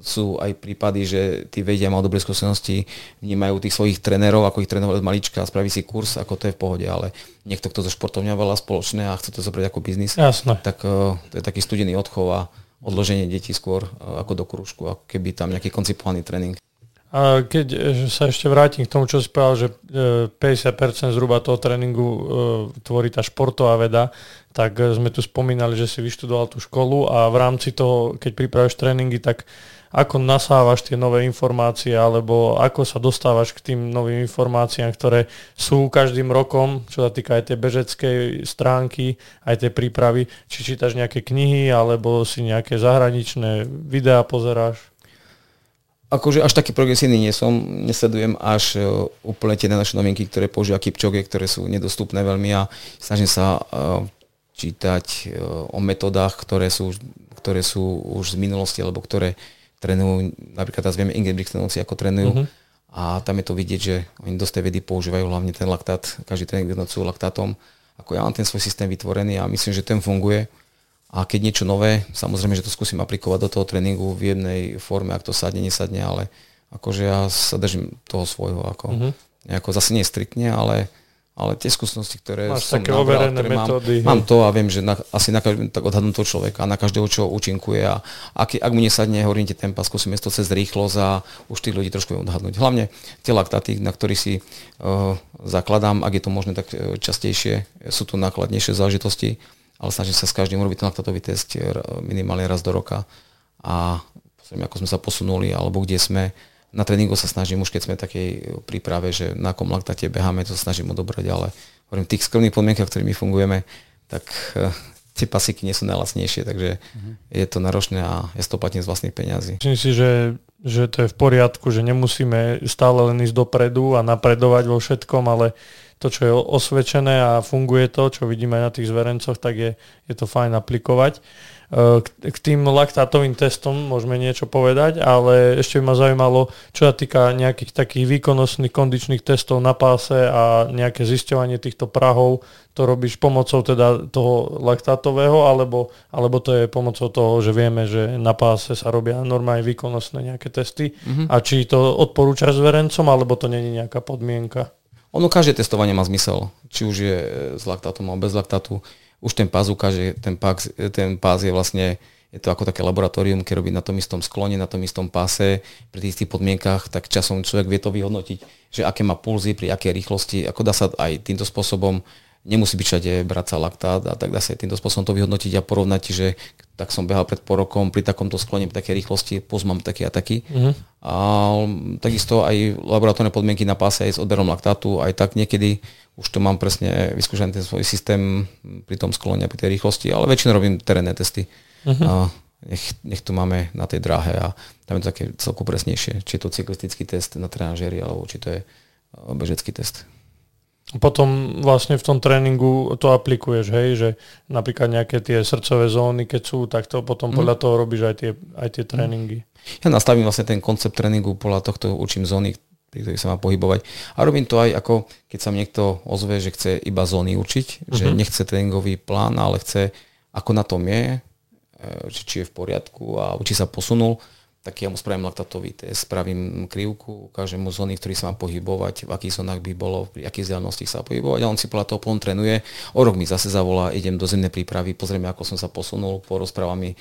sú aj prípady, že tí vedia, mal dobré skúsenosti, vnímajú tých svojich trénerov, ako ich trénovali od malička a spraví si kurz, ako to je v pohode, ale niekto, kto so športom veľa spoločné a chce to zobrať ako biznis, Jasne. tak uh, to je taký studený odchov a odloženie detí skôr uh, ako do krúžku, ako keby tam nejaký koncipovaný tréning. A keď e, sa ešte vrátim k tomu, čo si povedal, že 50% e, zhruba toho tréningu e, tvorí tá športová veda, tak sme tu spomínali, že si vyštudoval tú školu a v rámci toho, keď pripravíš tréningy, tak ako nasávaš tie nové informácie alebo ako sa dostávaš k tým novým informáciám, ktoré sú každým rokom, čo sa týka aj tej bežeckej stránky, aj tej prípravy, či čítaš nejaké knihy alebo si nejaké zahraničné videá pozeráš? Akože až taký progresívny nie som, nesledujem až úplne tie naše novinky, ktoré používa Kipchoge, ktoré sú nedostupné veľmi a snažím sa uh, čítať uh, o metodách, ktoré sú, ktoré sú už z minulosti, alebo ktoré trénujú, napríklad teraz vieme Ingebrigtsenovci, ako trénujú, uh-huh. a tam je to vidieť, že oni dosť tej vedy používajú hlavne ten laktát, každý tréning vyhodnocujú laktátom, ako ja mám ten svoj systém vytvorený a myslím, že ten funguje a keď niečo nové, samozrejme, že to skúsim aplikovať do toho tréningu v jednej forme, ak to sadne, nesadne, ale akože ja sa držím toho svojho, ako, mm-hmm. nejako zase nie striktne, ale, ale tie skúsenosti, ktoré Máš som také nabral, ktoré metódy, mám, mám to a viem, že na, asi na každého tak odhadnúť toho človeka, na každého, čo účinkuje a ak, ak mu nesadne, hovorím ti tempa, skúsime to cez rýchlosť a už tých ľudí trošku viem odhadnúť. Hlavne tie laktáty, na ktorých si uh, zakladám, ak je to možné, tak e, častejšie sú tu nákladnejšie záležitosti ale snažím sa s každým urobiť ten laktatový test minimálne raz do roka a pozriem, ako sme sa posunuli, alebo kde sme na tréningu sa snažím už keď sme v takej príprave, že na akom laktate beháme, to sa snažím odobrať, ale hovorím, tých skromných podmienkach, ktorými fungujeme, tak uh, tie pasíky nie sú najlacnejšie, takže uh-huh. je to náročné a je to z vlastných peňazí. Myslím si, že, že to je v poriadku, že nemusíme stále len ísť dopredu a napredovať vo všetkom, ale to, čo je osvedčené a funguje to, čo vidíme aj na tých zverencoch, tak je, je to fajn aplikovať. K, k tým laktátovým testom môžeme niečo povedať, ale ešte by ma zaujímalo, čo sa týka nejakých takých výkonnostných kondičných testov na páse a nejaké zisťovanie týchto prahov, to robíš pomocou teda toho laktátového, alebo, alebo to je pomocou toho, že vieme, že na páse sa robia normálne výkonnostné nejaké testy mm-hmm. a či to odporúčaš zverencom, alebo to není nejaká podmienka? Ono každé testovanie má zmysel, či už je s laktátom alebo bez laktátu. Už ten pás ukáže, ten pás, ten pás je vlastne je to ako také laboratórium, keď robí na tom istom sklone, na tom istom páse, pri tých istých podmienkach, tak časom človek vie to vyhodnotiť, že aké má pulzy, pri akej rýchlosti, ako dá sa aj týmto spôsobom nemusí byť všade brať sa laktát a tak dá sa týmto spôsobom to vyhodnotiť a porovnať, že tak som behal pred pol rokom pri takomto sklone, pri takej rýchlosti, poz mám taký a taký. Uh-huh. A takisto aj laboratórne podmienky na páse aj s odberom laktátu, aj tak niekedy už to mám presne vyskúšaný ten svoj systém pri tom sklone pri tej rýchlosti, ale väčšinou robím terénne testy. Uh-huh. A nech, nech to máme na tej dráhe a tam je to také celku presnejšie, či je to cyklistický test na trenažéri, alebo či to je bežecký test. Potom vlastne v tom tréningu to aplikuješ, hej, že napríklad nejaké tie srdcové zóny, keď sú, tak to potom podľa mm. toho robíš aj tie, aj tie tréningy. Ja nastavím vlastne ten koncept tréningu, podľa tohto učím zóny, pri ktorých sa má pohybovať. A robím to aj ako, keď sa mi niekto ozve, že chce iba zóny učiť, mm-hmm. že mhm. nechce tréningový plán, ale chce, ako na tom je, či, či je v poriadku a či sa posunul, tak ja mu spravím laktatový test, spravím krivku, ukážem mu zóny, v ktorých sa má pohybovať, v akých zónach by bolo, pri akých vzdialenosti sa pohybovať a on si podľa toho plon trénuje. O rok mi zase zavolá, idem do zemnej prípravy, pozrieme, ako som sa posunul, porozpráva mi,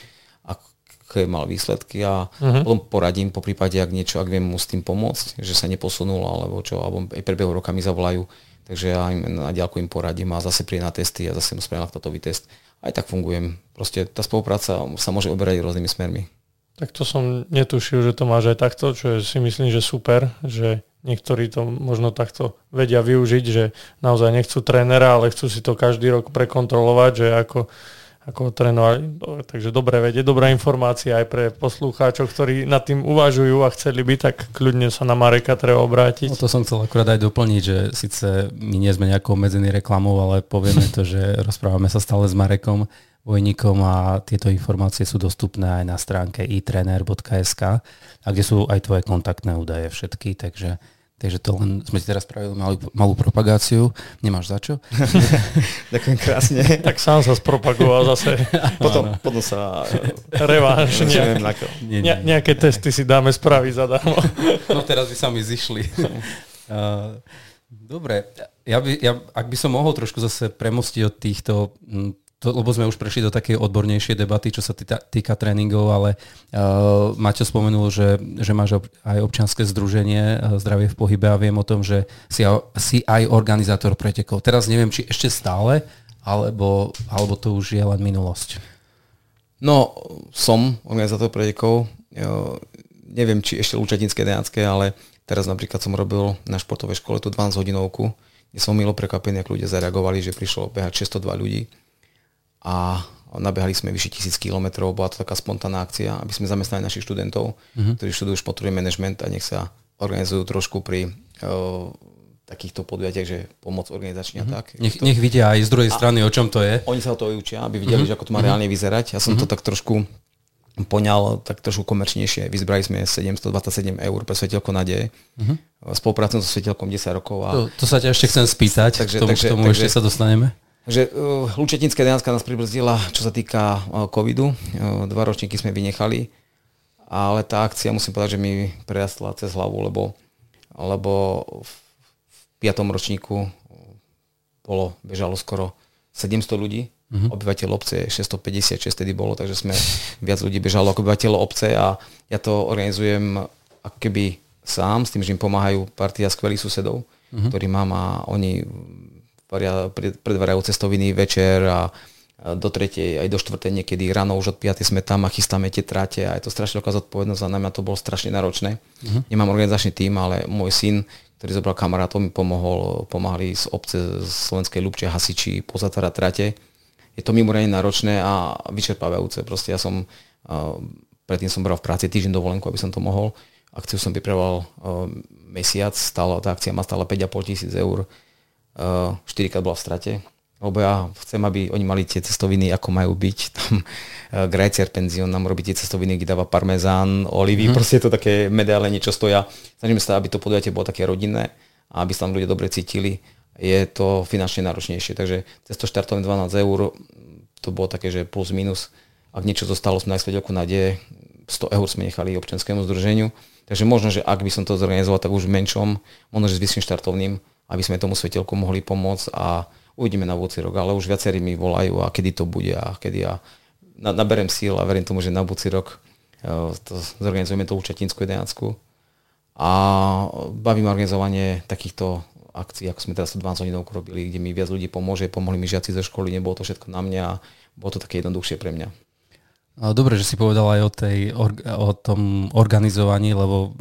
aké mal výsledky a uh-huh. potom poradím po prípade, ak niečo, ak viem mu s tým pomôcť, že sa neposunul alebo čo, alebo aj prebehu roka mi zavolajú, takže ja im na ďalku im poradím a zase príde na testy a zase mu spravím laktatový test. Aj tak fungujem. Proste tá spolupráca sa môže oberať rôznymi smermi. Tak to som netušil, že to máš aj takto, čo si myslím, že super, že niektorí to možno takto vedia využiť, že naozaj nechcú trénera, ale chcú si to každý rok prekontrolovať, že ako, ako trénovali. Takže dobré vedieť, dobrá informácia aj pre poslucháčov, ktorí nad tým uvažujú a chceli by, tak kľudne sa na Mareka treba obrátiť. No to som chcel akurát aj doplniť, že síce my nie sme nejako obmedzení reklamou, ale povieme to, že rozprávame sa stále s Marekom vojníkom a tieto informácie sú dostupné aj na stránke itrener.sk a kde sú aj tvoje kontaktné údaje všetky, takže Takže to len sme si teraz spravili malú, malú propagáciu. Nemáš za čo? Ďakujem krásne. tak sám sa spropagoval zase. potom, potom sa... Reváš. Nejak, nie, nie, nejaké testy si dáme spraviť zadarmo. no teraz by sa mi zišli. Dobre, ja by, ja, ak by som mohol trošku zase premostiť od týchto to, lebo sme už prešli do takej odbornejšej debaty, čo sa týka, týka tréningov, ale uh, Maťo spomenul, že, že máš aj občianske združenie uh, Zdravie v pohybe a viem o tom, že si, si aj organizátor pretekov. Teraz neviem, či ešte stále, alebo, alebo to už je len minulosť. No, som organizátor pretekov. Neviem, či ešte Lučatinské Deňacké, ale teraz napríklad som robil na športovej škole tú 12 hodinovku, kde som milo prekvapený, ako ľudia zareagovali, že prišlo behať 602 ľudí a nabehali sme vyše tisíc kilometrov, bola to taká spontánna akcia, aby sme zamestnali našich študentov, uh-huh. ktorí študujú športový management a nech sa organizujú trošku pri uh, takýchto podujatiach, že pomoc organizačne uh-huh. a tak. Nech, to... nech vidia aj z druhej strany, o čom to je. Oni sa o to učia, aby videli, uh-huh. že ako to má uh-huh. reálne vyzerať. Ja som uh-huh. to tak trošku poňal tak trošku komerčnejšie. Vyzbrali sme 727 eur pre svetelko nádeje. Uh-huh. Spolupracujem so svetelkom 10 rokov. A... To, to sa ťa ešte chcem spýtať, takže, k tomu, takže, k tomu takže, ešte sa dostaneme. Že uh, Lučetinská Deňanská nás pribrzdila, čo sa týka uh, covidu. Uh, dva ročníky sme vynechali, ale tá akcia, musím povedať, že mi prerastla cez hlavu, lebo, lebo v, v piatom ročníku bolo, bežalo skoro 700 ľudí, uh-huh. obyvateľ obce 656 tedy bolo, takže sme viac ľudí bežalo ako obyvateľ obce a ja to organizujem ako keby sám, s tým, že im pomáhajú partia skvelých susedov, uh-huh. ktorí mám a oni predvárajú cestoviny večer a do tretej, aj do štvrtej niekedy ráno už od 5. sme tam a chystáme tie tráte a je to strašne veľká zodpovednosť a na mňa to bolo strašne náročné. Uh-huh. Nemám organizačný tým, ale môj syn, ktorý zobral kamarátov, mi pomohol, pomáhali z obce z Slovenskej Ľubče, hasiči, pozatvárať tráte. Je to mimoriadne náročné a vyčerpávajúce. Proste ja som, predtým som bral v práci týždeň dovolenku, aby som to mohol. Akciu som pripravoval mesiac, stála, tá akcia má stála 5,5 tisíc eur. Uh, 4 bola v strate lebo ja chcem, aby oni mali tie cestoviny, ako majú byť. Tam uh, Grajcer penzión nám robí tie cestoviny, kde dáva parmezán, olivy, mm. proste je to také medaile, niečo stoja. Snažíme sa, aby to podujatie bolo také rodinné a aby sa tam ľudia dobre cítili. Je to finančne náročnejšie, takže cez to štartové 12 eur, to bolo také, že plus minus. Ak niečo zostalo, sme na svetelku nádeje, 100 eur sme nechali občianskému združeniu. Takže možno, že ak by som to zorganizoval, tak už v menšom, možno, že s vyšším štartovným, aby sme tomu svetelku mohli pomôcť a uvidíme na budúci rok, ale už viacerí mi volajú a kedy to bude a kedy ja naberem síl a verím tomu, že na budúci rok e, to zorganizujeme tú Četinskú jedenáctku a bavím organizovanie takýchto akcií, ako sme teraz 12 hodinov robili, kde mi viac ľudí pomôže, pomohli mi žiaci zo školy, nebolo to všetko na mňa a bolo to také jednoduchšie pre mňa. Dobre, že si povedal aj o, tej, o tom organizovaní, lebo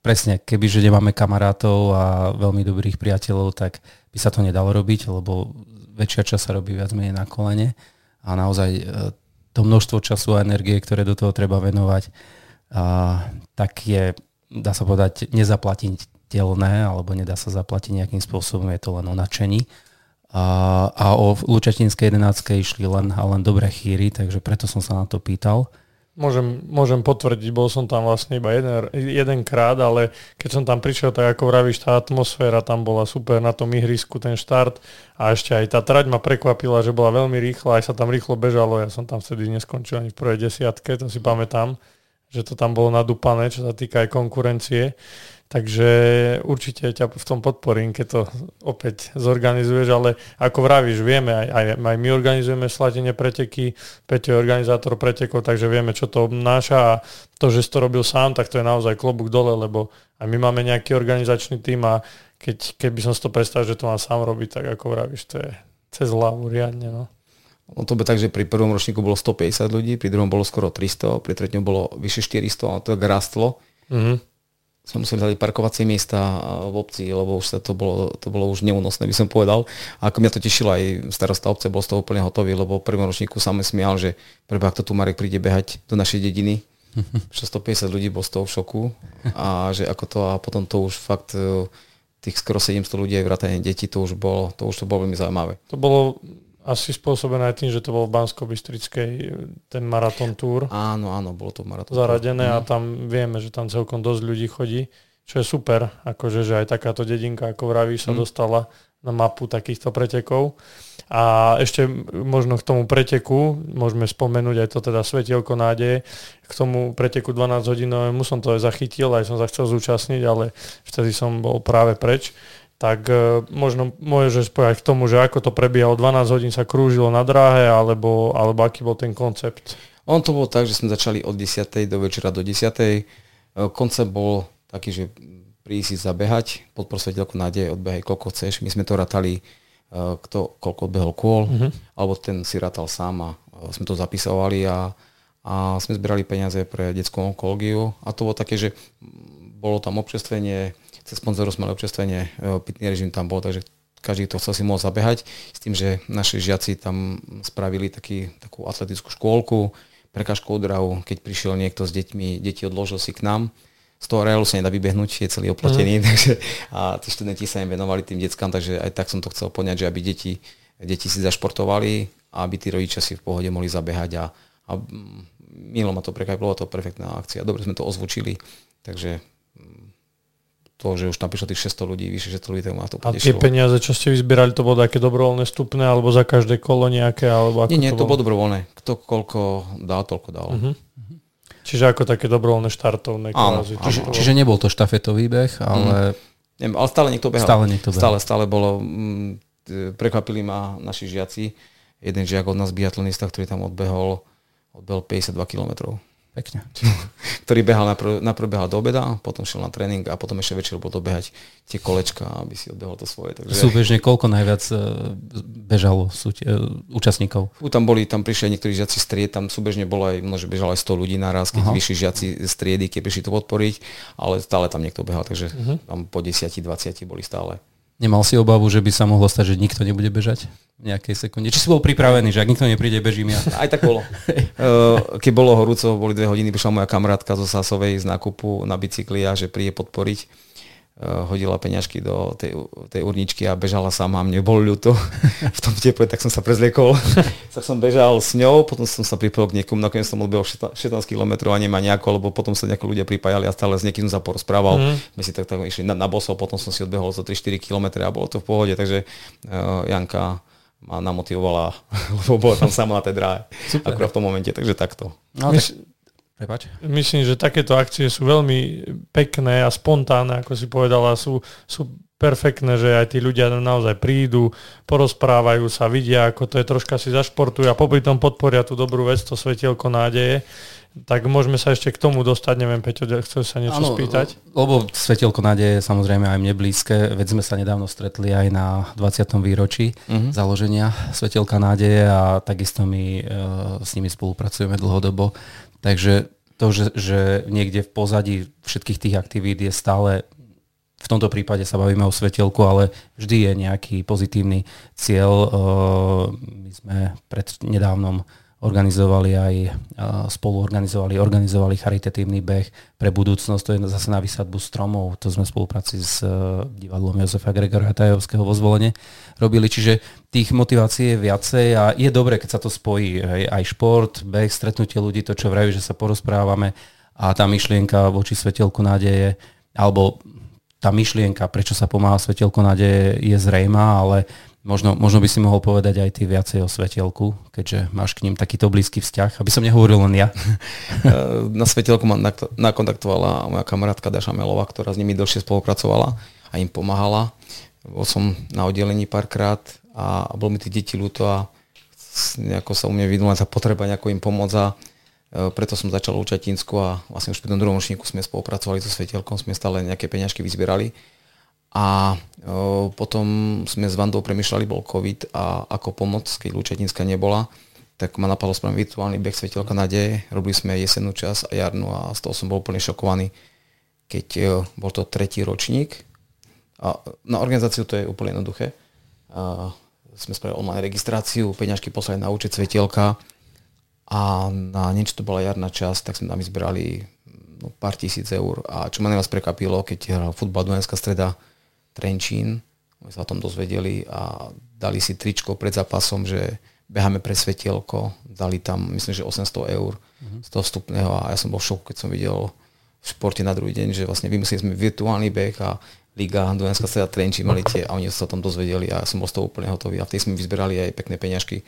presne, kebyže nemáme kamarátov a veľmi dobrých priateľov, tak by sa to nedalo robiť, lebo väčšia časť sa robí viac menej na kolene a naozaj e, to množstvo času a energie, ktoré do toho treba venovať, a, tak je, dá sa povedať, nezaplatiteľné, alebo nedá sa zaplatiť nejakým spôsobom, je to len o nadšení. A, a o Lučatinskej 11 išli len, len dobré chýry, takže preto som sa na to pýtal. Môžem, môžem potvrdiť, bol som tam vlastne iba jeden, jeden krát, ale keď som tam prišiel, tak ako vravíš, tá atmosféra tam bola super na tom ihrisku, ten štart a ešte aj tá trať ma prekvapila, že bola veľmi rýchla, aj sa tam rýchlo bežalo, ja som tam vtedy neskončil ani v prvej desiatke, to si pamätám, že to tam bolo nadúpané, čo sa týka aj konkurencie. Takže určite ťa v tom podporím, keď to opäť zorganizuješ, ale ako vravíš, vieme, aj, aj, aj my organizujeme sladenie preteky, Peťo je organizátor pretekov, takže vieme, čo to obnáša a to, že si to robil sám, tak to je naozaj klobúk dole, lebo aj my máme nejaký organizačný tým a keď, keď by som si to predstavil, že to mám sám robiť, tak ako vravíš, to je cez hlavu riadne. No. On to by tak, že pri prvom ročníku bolo 150 ľudí, pri druhom bolo skoro 300, pri treťom bolo vyše 400 a to tak rastlo. Mm-hmm sme museli hľadať parkovacie miesta v obci, lebo už sa to bolo, to bolo už neúnosné, by som povedal. A ako mňa to tešilo, aj starosta obce bol z toho úplne hotový, lebo v prvom ročníku sa mi smial, že preba, to tu Marek príde behať do našej dediny. 150 ľudí bol z toho v šoku a že ako to a potom to už fakt e, tých skoro 700 ľudí aj vrátane detí, to už bolo, to už to bolo veľmi zaujímavé. To bolo asi spôsobené aj tým, že to bol v bansko bystrickej ten maratón túr. Áno, áno, bolo to maratón Zaradené mm. a mhm. tam vieme, že tam celkom dosť ľudí chodí, čo je super, akože, že aj takáto dedinka, ako vraví, sa mm. dostala na mapu takýchto pretekov. A ešte možno k tomu preteku, môžeme spomenúť aj to teda Svetielko nádeje, k tomu preteku 12 hodinovému som to aj zachytil, aj som sa chcel zúčastniť, ale vtedy som bol práve preč tak e, možno môžeš povedať k tomu, že ako to prebiehalo, 12 hodín sa krúžilo na dráhe, alebo, alebo aký bol ten koncept? On to bol tak, že sme začali od 10. do večera do 10. E, koncept bol taký, že prísť zabehať, pod prosvetelku nádej, odbehaj koľko chceš. My sme to ratali, e, kto koľko odbehol kôl, uh-huh. alebo ten si ratal sám a sme to zapisovali a, a sme zbierali peniaze pre detskú onkológiu a to bolo také, že bolo tam občerstvenie, cez sponzorov sme občerstvenie, e, pitný režim tam bol, takže každý to chcel si mohol zabehať, s tým, že naši žiaci tam spravili taký, takú atletickú škôlku, prekažku odrahu, keď prišiel niekto s deťmi, deti odložil si k nám, z toho areálu sa nedá vybehnúť, je celý oplotený, mm. takže, a tí študenti sa im venovali tým deckám, takže aj tak som to chcel poňať, že aby deti, deti si zašportovali a aby tí rodičia si v pohode mohli zabehať a, a milo ma to prekvapilo, to perfektná akcia, dobre sme to ozvučili, takže to, že už napísalo tých 600 ľudí, vyše 600 ľudí, tak ma to potešilo. A tie peniaze, čo ste vyzbierali, to bolo také dobrovoľné stupné, alebo za každé kolo nejaké, alebo ako Nie, nie, to, to bolo dobrovoľné. Kto koľko dal, toľko dal. Uh-huh. Čiže ako také dobrovoľné štartovné. Áno, áno. Čiže, čiže nebol to štafetový beh, ale... Mm. Neviem, ale stále niekto behal. Stále niekto behal. Stále, stále bolo... Mm, prekvapili ma naši žiaci. Jeden žiak od nás biatlonista, ktorý tam odbehol, odbehol 52 kilometrov. Pekne. ktorý behal najprv, najprv behal do obeda, potom šiel na tréning a potom ešte večer bol dobehať tie kolečka, aby si odbehol to svoje. Takže... Súbežne koľko najviac e, bežalo sú tie, účastníkov? U, tam boli, tam prišli niektorí žiaci stried, tam súbežne bolo aj, možno, bežalo aj 100 ľudí naraz, keď Aha. vyšli žiaci striedy, keď prišli to podporiť, ale stále tam niekto behal, takže uh-huh. tam po 10-20 boli stále. Nemal si obavu, že by sa mohlo stať, že nikto nebude bežať v nejakej sekunde? Či si bol pripravený, že ak nikto nepríde, bežím ja? Aj tak bolo. Eh, keď bolo horúco, boli dve hodiny, prišla moja kamarátka zo Sasovej z nákupu na bicykli a že príde podporiť hodila peňažky do tej, tej urničky a bežala sama a mne bol ľúto v tom teple, tak som sa prezliekol. tak som bežal s ňou, potom som sa pripojil k niekomu, nakoniec som odbehol 16 km a nemá nejako, lebo potom sa nejakí ľudia pripájali a stále s niekým sa porozprával. Mm. My si tak, tak išli na, na bosol, potom som si odbehol za 3-4 km a bolo to v pohode, takže uh, Janka ma namotivovala, lebo bola tam sama na tej dráhe. Super. Akurát v tom momente, takže takto. No, tak, Prepač. Myslím, že takéto akcie sú veľmi pekné a spontánne, ako si povedala, sú, sú perfektné, že aj tí ľudia naozaj prídu, porozprávajú sa, vidia, ako to je, troška si zašportujú a popri tom podporia tú dobrú vec, to svetielko nádeje. Tak môžeme sa ešte k tomu dostať, neviem, Peťo, chceš sa niečo ano, spýtať? Lebo Svetielko nádeje je samozrejme aj mne blízke, veď sme sa nedávno stretli aj na 20. výročí uh-huh. založenia Svetielka nádeje a takisto my e, s nimi spolupracujeme dlhodobo. Takže to, že, že niekde v pozadí všetkých tých aktivít je stále, v tomto prípade sa bavíme o svetelku, ale vždy je nejaký pozitívny cieľ. My sme pred nedávnom organizovali aj, spolu organizovali, organizovali charitatívny beh pre budúcnosť, to je zase na vysadbu stromov, to sme v spolupráci s e, divadlom Jozefa Gregora Tajovského vo zvolenie robili, čiže tých motivácií je viacej a je dobré, keď sa to spojí, aj, šport, beh, stretnutie ľudí, to čo vrajú, že sa porozprávame a tá myšlienka voči svetelku nádeje, alebo tá myšlienka, prečo sa pomáha svetelku nádeje, je zrejmá, ale Možno, možno by si mohol povedať aj ty viacej o svetelku, keďže máš k ním takýto blízky vzťah, aby som nehovoril len ja. Na svetelku ma nakontaktovala moja kamarátka Daša Melová, ktorá s nimi dlhšie spolupracovala a im pomáhala. Bol som na oddelení párkrát a bol mi tých detí ľúto a nejako sa u mňa vydula sa potreba nejako im pomôcť a e, preto som začal učiť Čatínsku a vlastne už pri tom druhom ročníku sme spolupracovali so svetelkom, sme stále nejaké peňažky vyzbierali a potom sme s Vandou premyšľali, bol COVID a ako pomoc, keď Lučetinská nebola, tak ma napadlo spraviť virtuálny beh Svetelka nádeje. Robili sme jesennú čas a jarnú a z toho som bol úplne šokovaný, keď bol to tretí ročník. A na organizáciu to je úplne jednoduché. A sme spravili online registráciu, peňažky poslali na účet Svetelka a na niečo to bola jarná časť, tak sme tam vyzberali no, pár tisíc eur. A čo ma najviac prekapilo, keď hral futbal Dunajská streda, Trenčín, my sa o tom dozvedeli a dali si tričko pred zápasom, že beháme pre svetielko, dali tam myslím, že 800 eur uh-huh. z toho vstupného a ja som bol v šoku, keď som videl v športe na druhý deň, že vlastne vymysleli sme virtuálny beh a Liga Dunajská streda Trenčín mali tie a oni sa tom dozvedeli a ja som bol z toho úplne hotový a vtedy sme vyzberali aj pekné peňažky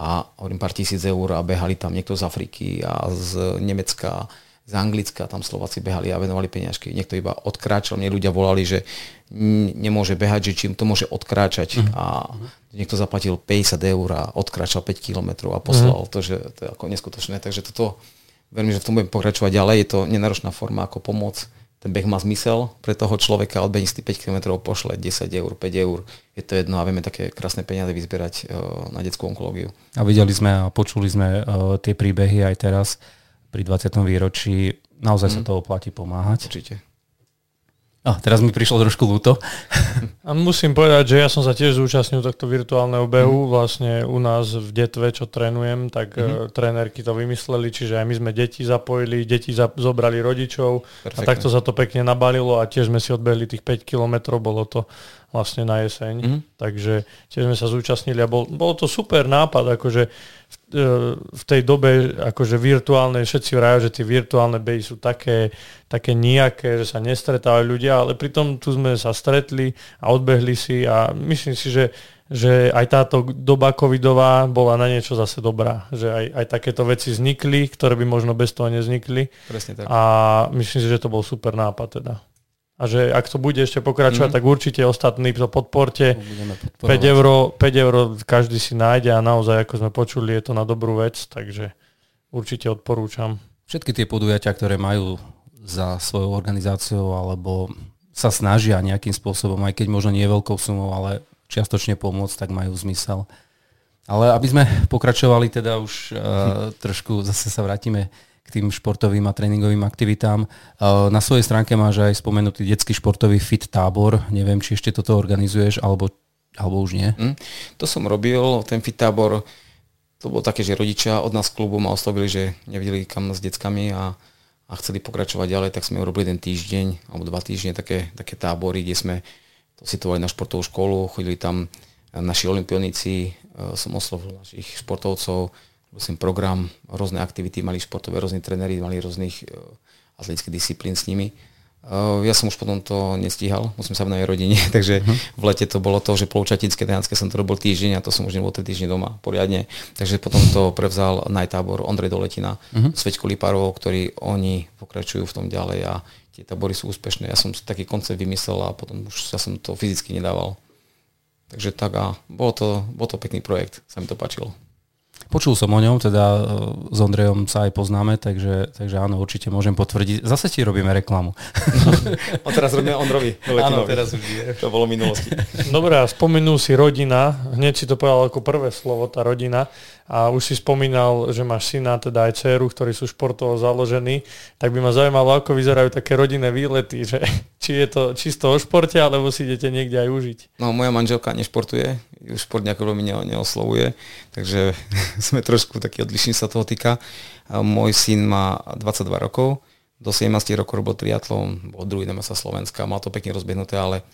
a hovorím pár tisíc eur a behali tam niekto z Afriky a z Nemecka z Anglicka, tam Slováci behali a venovali peňažky. Niekto iba odkráčal, mne ľudia volali, že nemôže behať, že čím to môže odkráčať. Uh-huh. A niekto zaplatil 50 eur a odkráčal 5 km a poslal uh-huh. to, že to je ako neskutočné. Takže toto, verím, že v tom budem pokračovať ďalej. Je to nenáročná forma ako pomoc. Ten beh má zmysel pre toho človeka, odbehni si 5 km, pošle 10 eur, 5 eur. Je to jedno a vieme také krásne peniaze vyzbierať uh, na detskú onkológiu. A videli sme a počuli sme uh, tie príbehy aj teraz pri 20. výročí naozaj mm. sa mhm. to oplatí pomáhať. Určite. A teraz mi prišlo trošku ľúto. A musím povedať, že ja som sa tiež zúčastnil tohto virtuálneho behu. Mm. Vlastne u nás v Detve, čo trénujem, tak mm. trénerky to vymysleli, čiže aj my sme deti zapojili, deti za, zobrali rodičov Perfektne. a takto sa to pekne nabalilo a tiež sme si odbehli tých 5 kilometrov, bolo to vlastne na jeseň. Mm. Takže tiež sme sa zúčastnili a bol, bol to super nápad, akože v, e, v tej dobe akože virtuálne, všetci vrajú, že tie virtuálne behy sú také, také nejaké, že sa nestretávajú ľudia, ale pritom tu sme sa stretli a odbehli si a myslím si, že že aj táto doba covidová bola na niečo zase dobrá. Že aj, aj takéto veci vznikli, ktoré by možno bez toho neznikli. Presne tak. A myslím si, že to bol super nápad teda a že ak to bude ešte pokračovať, mm. tak určite ostatní to podporte. 5 eur, 5 eur každý si nájde a naozaj, ako sme počuli, je to na dobrú vec, takže určite odporúčam Všetky tie podujatia, ktoré majú za svojou organizáciou alebo sa snažia nejakým spôsobom, aj keď možno nie veľkou sumou, ale čiastočne pomôcť, tak majú zmysel. Ale aby sme pokračovali teda už uh, trošku, zase sa vrátime tým športovým a tréningovým aktivitám. Uh, na svojej stránke máš aj spomenutý detský športový fit tábor. Neviem, či ešte toto organizuješ, alebo, alebo už nie. Mm, to som robil, ten fit tábor, to bolo také, že rodičia od nás klubu ma oslovili, že nevideli kam s deckami a a chceli pokračovať ďalej, tak sme urobili jeden týždeň alebo dva týždne také, také tábory, kde sme to situovali na športovú školu, chodili tam naši olimpionici, e, som oslovil našich športovcov, som program, rôzne aktivity, mali športové, rôzni tréneri, mali rôznych e, atletických disciplín s nimi. Uh, ja som už potom to nestíhal, musím sa v rodine, takže uh-huh. v lete to bolo to, že poločatinské Tánske som to robil týždeň a to som už nebol 3 týždne doma poriadne, takže potom to prevzal najtábor Ondrej Doletina, uh-huh. Sveťku Liparovou, ktorí oni pokračujú v tom ďalej a tie tábory sú úspešné. Ja som taký koncept vymyslel a potom už ja som to fyzicky nedával. Takže tak a bolo to, bol to pekný projekt, sa mi to páčilo. Počul som o ňom, teda e, s Ondrejom sa aj poznáme, takže, takže áno, určite môžem potvrdiť. Zase ti robíme reklamu. A teraz robíme Ondrovi. Áno, teraz už je. To bolo minulosti. Dobre, a spomenul si rodina, hneď si to povedal ako prvé slovo, tá rodina a už si spomínal, že máš syna, teda aj dceru, ktorí sú športovo založení, tak by ma zaujímalo, ako vyzerajú také rodinné výlety, že či je to čisto o športe, alebo si idete niekde aj užiť. No moja manželka nešportuje, už šport nejako veľmi neoslovuje, takže sme trošku taký odlišní sa toho týka. Môj syn má 22 rokov, do 17 rokov robil triatlon, bol druhý na mesa Slovenska, mal to pekne rozbehnuté, ale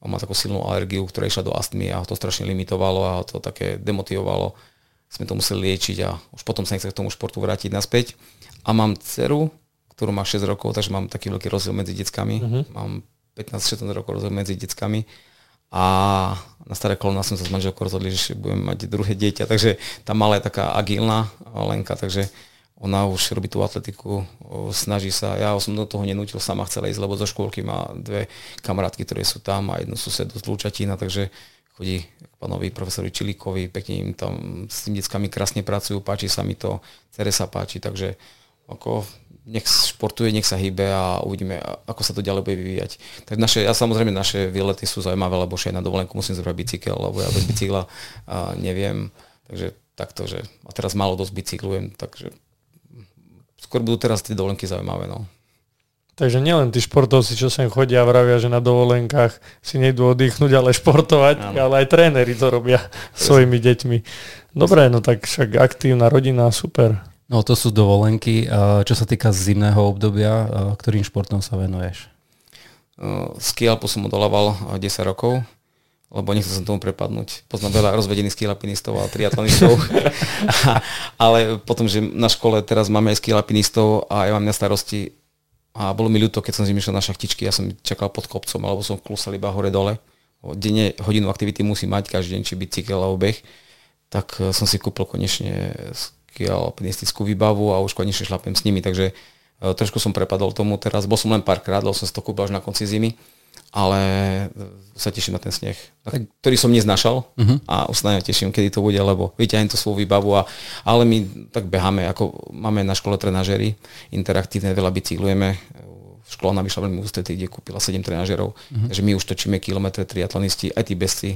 on má takú silnú alergiu, ktorá išla do astmy a ho to strašne limitovalo a ho to také demotivovalo sme to museli liečiť a už potom sa nechce k tomu športu vrátiť naspäť. A mám dceru, ktorú má 6 rokov, takže mám taký veľký rozdiel medzi deckami. Uh-huh. Mám 15-16 rokov rozdiel medzi deckami. A na staré kolona som sa s manželkou rozhodli, že budeme mať druhé dieťa. Takže tá malá je taká agilná Lenka, takže ona už robí tú atletiku, snaží sa. Ja som do toho nenútil, sama chcela ísť, lebo zo škôlky má dve kamarátky, ktoré sú tam a jednu susedu z Lučatína, takže chodí k pánovi profesorovi Čilíkovi, pekne im tam s tým deckami krásne pracujú, páči sa mi to, cere sa páči, takže ako nech športuje, nech sa hýbe a uvidíme, ako sa to ďalej bude vyvíjať. Tak naše, ja samozrejme naše výlety sú zaujímavé, lebo aj na dovolenku musím zobrať bicykel, lebo ja bez bicykla a neviem, takže takto, že a teraz málo dosť bicyklujem, takže skôr budú teraz tie dovolenky zaujímavé. No. Takže nielen tí športovci, čo sem chodia a vravia, že na dovolenkách si nejdú oddychnúť, ale športovať, Áno. ale aj tréneri to robia svojimi deťmi. Dobre, no tak však aktívna rodina, super. No to sú dovolenky. Čo sa týka zimného obdobia, ktorým športom sa venuješ? Ski Alpu som odolával 10 rokov, lebo nechcel som tomu prepadnúť. Poznám veľa rozvedených ski alpinistov a triatlonistov. ale potom, že na škole teraz máme aj ski alpinistov a ja mám na starosti a bolo mi ľúto, keď som zimyšiel na šachtičky, ja som čakal pod kopcom, alebo som klusal iba hore-dole. Denne hodinu aktivity musí mať každý deň, či bicykel alebo beh. Tak e, som si kúpil konečne alpinistickú výbavu a už konečne šlapem s nimi, takže e, trošku som prepadol tomu teraz. Bol som len párkrát, lebo som si to kúpil až na konci zimy ale sa teším na ten sneh, ktorý som neznašal uh-huh. a už sa teším, kedy to bude, lebo vyťahnem to svoju výbavu, a, ale my tak beháme, ako máme na škole trenažery, interaktívne, veľa bicyklujeme, škola nám vyšla veľmi ústretí, kde kúpila 7 trenažerov, uh-huh. takže my už točíme kilometre triatlonisti, aj tí bezci.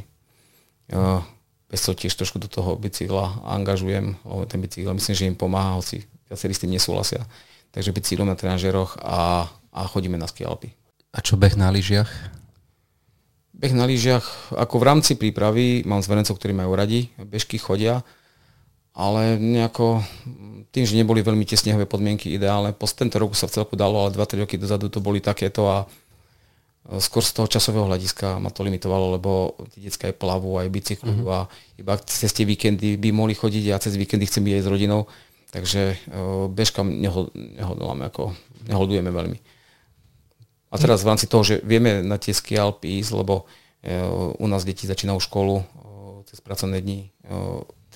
Uh, bezcov tiež trošku do toho bicykla angažujem, lebo ten bicykel myslím, že im pomáha, hoci viacerí s tým nesúhlasia. Takže bicyklujem na trenažeroch a, a chodíme na ski Alpy. A čo beh na lyžiach? Beh na lyžiach, ako v rámci prípravy, mám zverencov, ktorí majú radi, bežky chodia, ale nejako tým, že neboli veľmi tie snehové podmienky ideálne, po tento roku sa v celku dalo, ale 2-3 roky dozadu to boli takéto a skôr z toho časového hľadiska ma to limitovalo, lebo tie detská aj plavú, aj bicyklujú mm-hmm. a iba cez tie víkendy by mohli chodiť a cez víkendy chcem aj s rodinou, takže bežkam nehodláme, ako nehodujeme veľmi. A teraz v rámci toho, že vieme na tie ski Alpy ísť, lebo e, u nás deti začínajú školu e, cez pracovné dni e,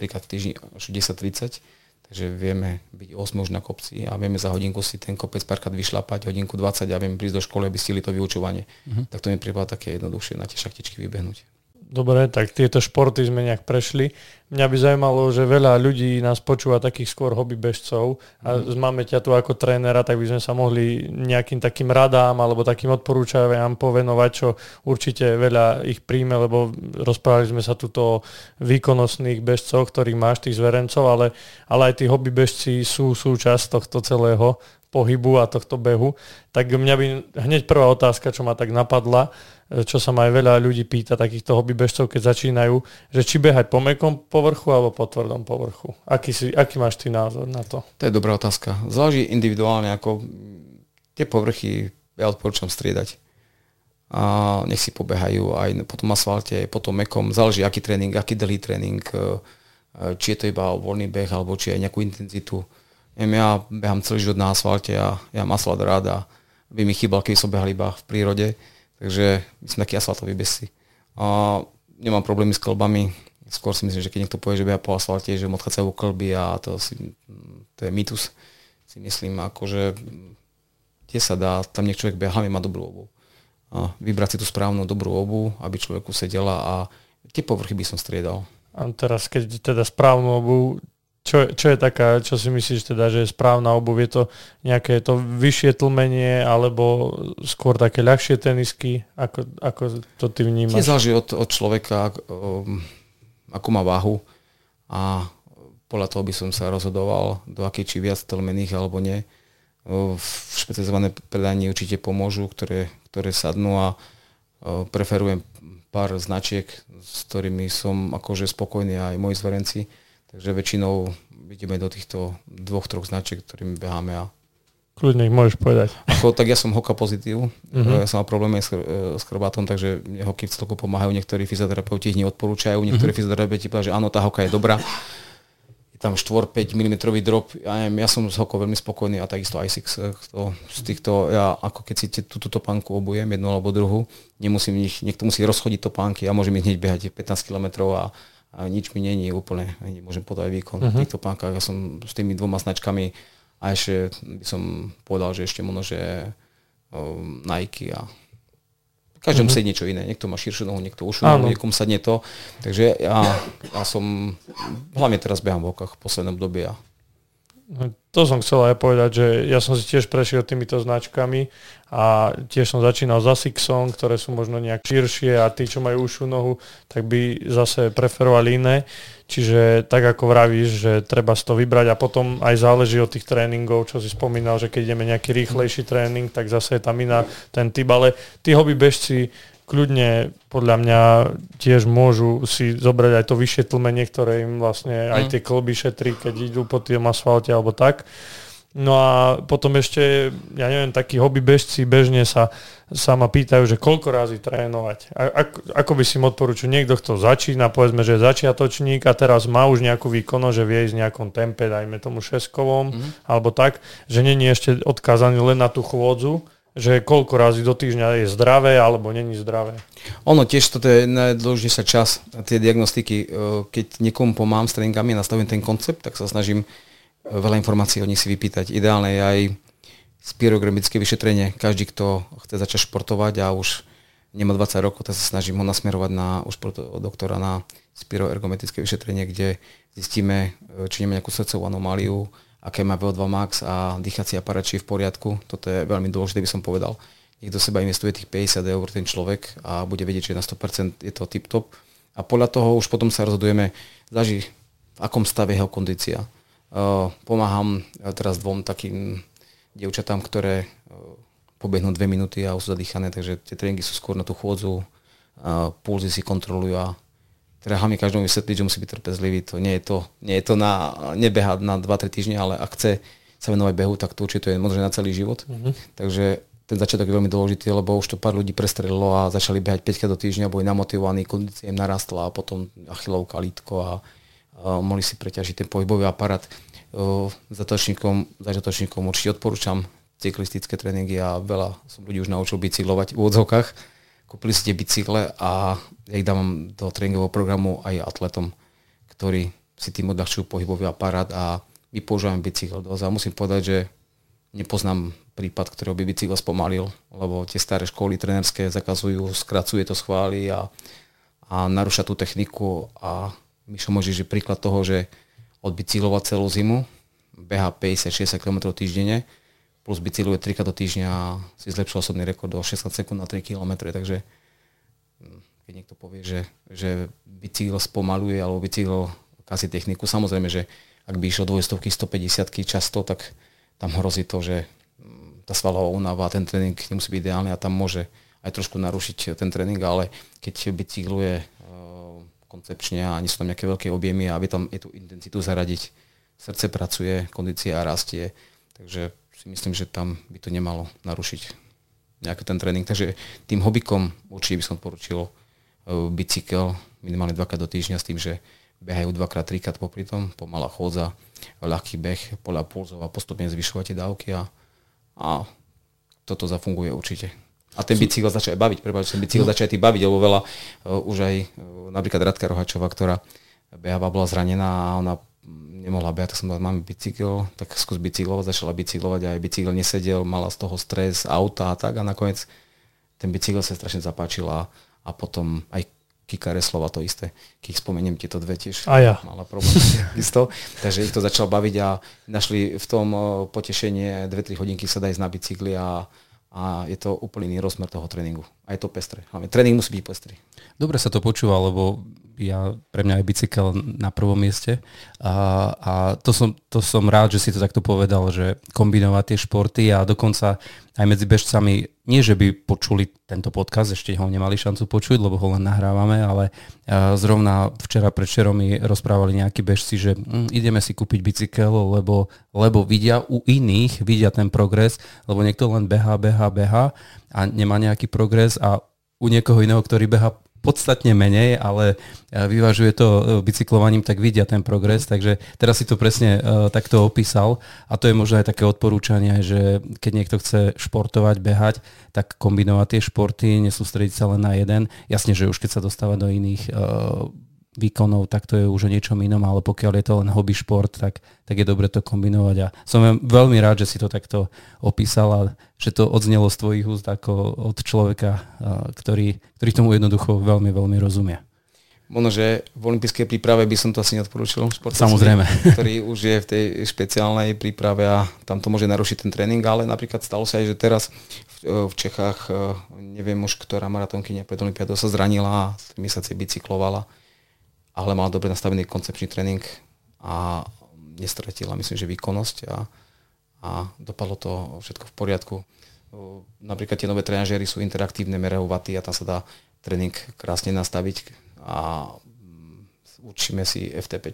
trikrát v týždni až 10.30, takže vieme byť 8 už na kopci a vieme za hodinku si ten kopec párkrát vyšlapať, hodinku 20 a vieme prísť do školy, aby stili to vyučovanie. Uh-huh. Tak to mi prípada také jednoduchšie na tie šachtičky vybehnúť. Dobre, tak tieto športy sme nejak prešli. Mňa by zaujímalo, že veľa ľudí nás počúva takých skôr hobby bežcov a mm. máme ťa tu ako trénera, tak by sme sa mohli nejakým takým radám alebo takým odporúčaviam povenovať, čo určite veľa ich príjme, lebo rozprávali sme sa tu o výkonnostných bežcoch, ktorých máš, tých zverencov, ale, ale aj tí hobby bežci sú súčasť tohto celého pohybu a tohto behu, tak mňa by hneď prvá otázka, čo ma tak napadla, čo sa ma aj veľa ľudí pýta, takýchto hobby bežcov, keď začínajú, že či behať po mekom povrchu alebo po tvrdom povrchu. Aký, si, aký máš ty názor na to? To je dobrá otázka. Záleží individuálne, ako tie povrchy ja odporúčam striedať. A nech si pobehajú aj po tom asfalte, po tom mekom. Záleží, aký tréning, aký dlhý tréning, e, e, či je to iba voľný beh, alebo či aj nejakú intenzitu Neviem, ja behám celý život na asfalte a ja mám asfalt rád a by mi chýbal, keď som behal iba v prírode. Takže som taký asfaltový besy. A nemám problémy s klbami. Skôr si myslím, že keď niekto povie, že beha po asfalte, že mu odchádzajú klby a to, si, to je mýtus. Si myslím, akože tie sa dá, tam nech človek beha, má dobrú obu. A vybrať si tú správnu dobrú obu, aby človeku sedela a tie povrchy by som striedal. A teraz, keď teda správnu obu, čo, čo je taká, čo si myslíš teda, že je správna obuv? Je to nejaké to vyššie tlmenie alebo skôr také ľahšie tenisky? Ako, ako to ty vnímaš? Je záleží od, od človeka, um, akú má váhu a podľa toho by som sa rozhodoval, do akej či viac tlmených alebo nie. Špecializované predanie určite pomôžu, ktoré, ktoré sadnú a preferujem pár značiek, s ktorými som akože spokojný aj moji zverenci Takže väčšinou vidíme do týchto dvoch, troch značiek, ktorými beháme a Kľudne ich môžeš povedať. Ako, tak ja som hoka pozitív, uh-huh. ja som mal problémy s, s chrbátom, takže hoky v celku pomáhajú, niektorí fyzioterapeuti ich neodporúčajú, niektorí uh-huh. fyzioterapeuti povedia, že áno, tá hoka je dobrá. Je tam 4-5 mm drop, ja, neviem, ja som s hokou veľmi spokojný a takisto ISIX. Eh, to, z týchto, ja ako keď si túto topánku obujem, jednu alebo druhú, nemusím ich, niekto musí rozchodiť topánky, ja môžem ich hneď behať 15 km a a nič mi není úplne, môžem podať výkon uh-huh. v mhm. týchto pánkach. Ja som s tými dvoma značkami a ešte by som povedal, že ešte možno, že um, Nike a každému uh-huh. sedí niečo iné. Niekto má širšiu nohu, niekto ušu nohu, niekomu sadne to. Takže ja, ja som, hlavne teraz behám v okách v poslednom dobe a to som chcel aj povedať, že ja som si tiež prešiel týmito značkami a tiež som začínal za Sixom, ktoré sú možno nejak širšie a tí, čo majú ušiu nohu, tak by zase preferovali iné. Čiže tak ako vravíš, že treba si to vybrať a potom aj záleží od tých tréningov, čo si spomínal, že keď ideme nejaký rýchlejší tréning, tak zase je tam iná ten typ, ale tí hobby bežci kľudne podľa mňa tiež môžu si zobrať aj to vyššie tlmenie, ktoré im vlastne aj mm. tie klby šetrí, keď idú po tým asfalte alebo tak. No a potom ešte, ja neviem, takí hobby bežci bežne sa, sa ma pýtajú, že koľko razy trénovať. A, ako, ako by si im odporúčil niekto, kto začína, povedzme, že je začiatočník a teraz má už nejakú výkonnosť, že vie ísť v nejakom tempe, dajme tomu šeskovom, mm. alebo tak, že není ešte odkázaný len na tú chôdzu, že koľko razy do týždňa je zdravé alebo není zdravé. Ono tiež toto je najdôležitejšia čas tie diagnostiky. E, keď niekomu pomáham s tréningami a nastavím ten koncept, tak sa snažím e, veľa informácií o nich si vypýtať. Ideálne je aj spirografické vyšetrenie. Každý, kto chce začať športovať a už nemá 20 rokov, tak sa snažím ho nasmerovať na, už doktora na spiroergometrické vyšetrenie, kde zistíme, e, či nemá nejakú srdcovú anomáliu, aké má VO2 max a dýchací aparát, či je v poriadku. Toto je veľmi dôležité, by som povedal. Do seba investuje tých 50 eur ten človek a bude vedieť, že na 100% je to tip-top. A podľa toho už potom sa rozhodujeme, zaží v akom stave jeho kondícia. Uh, pomáham teraz dvom takým dievčatám, ktoré uh, pobehnú dve minúty a už sú zadýchané, takže tie tréningy sú skôr na tú chôdzu, pulzy si kontrolujú a teda hlavne každému vysvetliť, že musí byť trpezlivý. To nie je to, nie je to na, nebehať na 2-3 týždne, ale ak chce sa venovať behu, tak to určite je možno na celý život. Mm-hmm. Takže ten začiatok je veľmi dôležitý, lebo už to pár ľudí prestrelilo a začali behať 5 do týždňa, boli namotivovaní, kondícia im narastla a potom achilovka, lítko a, a mohli si preťažiť ten pohybový aparát. Zatočníkom, začiatočníkom určite odporúčam cyklistické tréningy a veľa som ľudí už naučil bicyklovať v úvodzovkách kúpili si tie bicykle a ja ich dávam do tréningového programu aj atletom, ktorí si tým odľahčujú pohybový aparát a my používame dosť. A musím povedať, že nepoznám prípad, ktorého by bicykel spomalil, lebo tie staré školy trenerské zakazujú, skracuje to schváli a, a narúša tú techniku a Mišo môže je príklad toho, že odbicyklovať celú zimu, beha 50-60 km týždenne, plus bicykluje 3 do týždňa a si zlepšil osobný rekord o 16 sekúnd na 3 km, takže keď niekto povie, že, že bicykel spomaluje alebo bicykel kazí techniku, samozrejme, že ak by išlo 200 150 často, tak tam hrozí to, že hm, tá svalová únava ten tréning nemusí byť ideálny a tam môže aj trošku narušiť ten tréning, ale keď bicykluje koncepčne a nie sú tam nejaké veľké objemy a aby tam je tú intenzitu zaradiť. Srdce pracuje, kondícia rastie, takže si myslím, že tam by to nemalo narušiť nejaký ten tréning. Takže tým hobbykom určite by som poručil e, bicykel minimálne dvakrát do týždňa s tým, že behajú dvakrát, trikrát popri tom, pomalá chôdza, ľahký beh, podľa pulzov a postupne zvyšovať tie dávky a, a toto zafunguje určite. A ten bicykel začal aj baviť, prepáč, ten bicykel no. začal aj tým baviť, lebo veľa, uh, už aj uh, napríklad Radka Rohačová, ktorá beháva, bola zranená a ona nemohla behať, tak som povedal, máme bicykel, tak skús bicyklovať, začala bicyklovať a aj bicykel nesedel, mala z toho stres, auta a tak a nakoniec ten bicykel sa strašne zapáčil a, a potom aj Kika Reslova to isté. Keď spomeniem tieto dve tiež a ja. mala problém isto. Takže ich to začal baviť a našli v tom uh, potešenie 2-3 hodinky sa dať na bicykli a, a je to úplný iný rozmer toho tréningu. A je to pestré. Hlavne tréning musí byť pestrý. Dobre sa to počúva, lebo ja, pre mňa je bicykel na prvom mieste. A, a to, som, to som rád, že si to takto povedal, že kombinovať tie športy a dokonca aj medzi bežcami, nie že by počuli tento podcast, ešte ho nemali šancu počuť, lebo ho len nahrávame, ale zrovna včera predšerom mi rozprávali nejakí bežci, že hm, ideme si kúpiť bicykel, lebo, lebo vidia u iných, vidia ten progres, lebo niekto len beha, beha, beha a nemá nejaký progres a u niekoho iného, ktorý beha podstatne menej, ale e, vyvažuje to e, bicyklovaním, tak vidia ten progres, takže teraz si to presne uh, takto opísal a to je možno aj také odporúčanie, že keď niekto chce športovať, behať, tak kombinovať tie športy, nesústrediť sa len na jeden. Jasne, že už keď sa dostáva do iných výkonov, tak to je už o niečom inom, ale pokiaľ je to len hobby šport, tak, tak je dobre to kombinovať a som veľmi rád, že si to takto opísal a že to odznelo z tvojich úst ako od človeka, ktorý, ktorý tomu jednoducho veľmi, veľmi rozumie. Možno, že v olympijskej príprave by som to asi neodporúčil Samozrejme. ktorý už je v tej špeciálnej príprave a tam to môže narušiť ten tréning, ale napríklad stalo sa aj, že teraz v, v Čechách, neviem už, ktorá maratónkyňa pred Olympiádou sa zranila a mesiace bicyklovala ale mala dobre nastavený koncepčný tréning a nestratila, myslím, že výkonnosť a, a dopadlo to všetko v poriadku. Napríklad tie nové trenažéry sú interaktívne, merajú vaty a tam sa dá tréning krásne nastaviť a mm, určíme si FTP,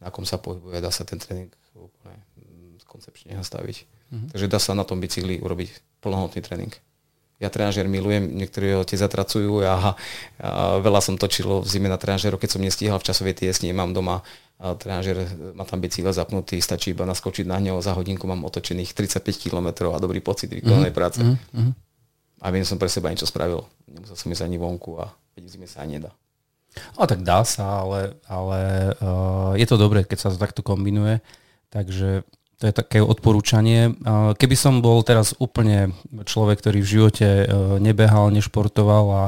na kom sa pohybuje, dá sa ten tréning úplne mm, koncepčne nastaviť. Mm-hmm. Takže dá sa na tom bicykli urobiť plnohodnotný tréning ja trenažer milujem, niektorí ho tie zatracujú a, a veľa som točil v zime na trenažeru, keď som nestíhal v časovej tiesni, mám doma a trenažer má tam bicykel zapnutý, stačí iba naskočiť na ňo, za hodinku mám otočených 35 km a dobrý pocit vykonanej mm-hmm. práce. Mm-hmm. A viem, som pre seba niečo spravil. Nemusel som ísť ani vonku a keď v zime sa ani nedá. A tak dá sa, ale, ale uh, je to dobré, keď sa to takto kombinuje. Takže to je také odporúčanie. Keby som bol teraz úplne človek, ktorý v živote e, nebehal, nešportoval a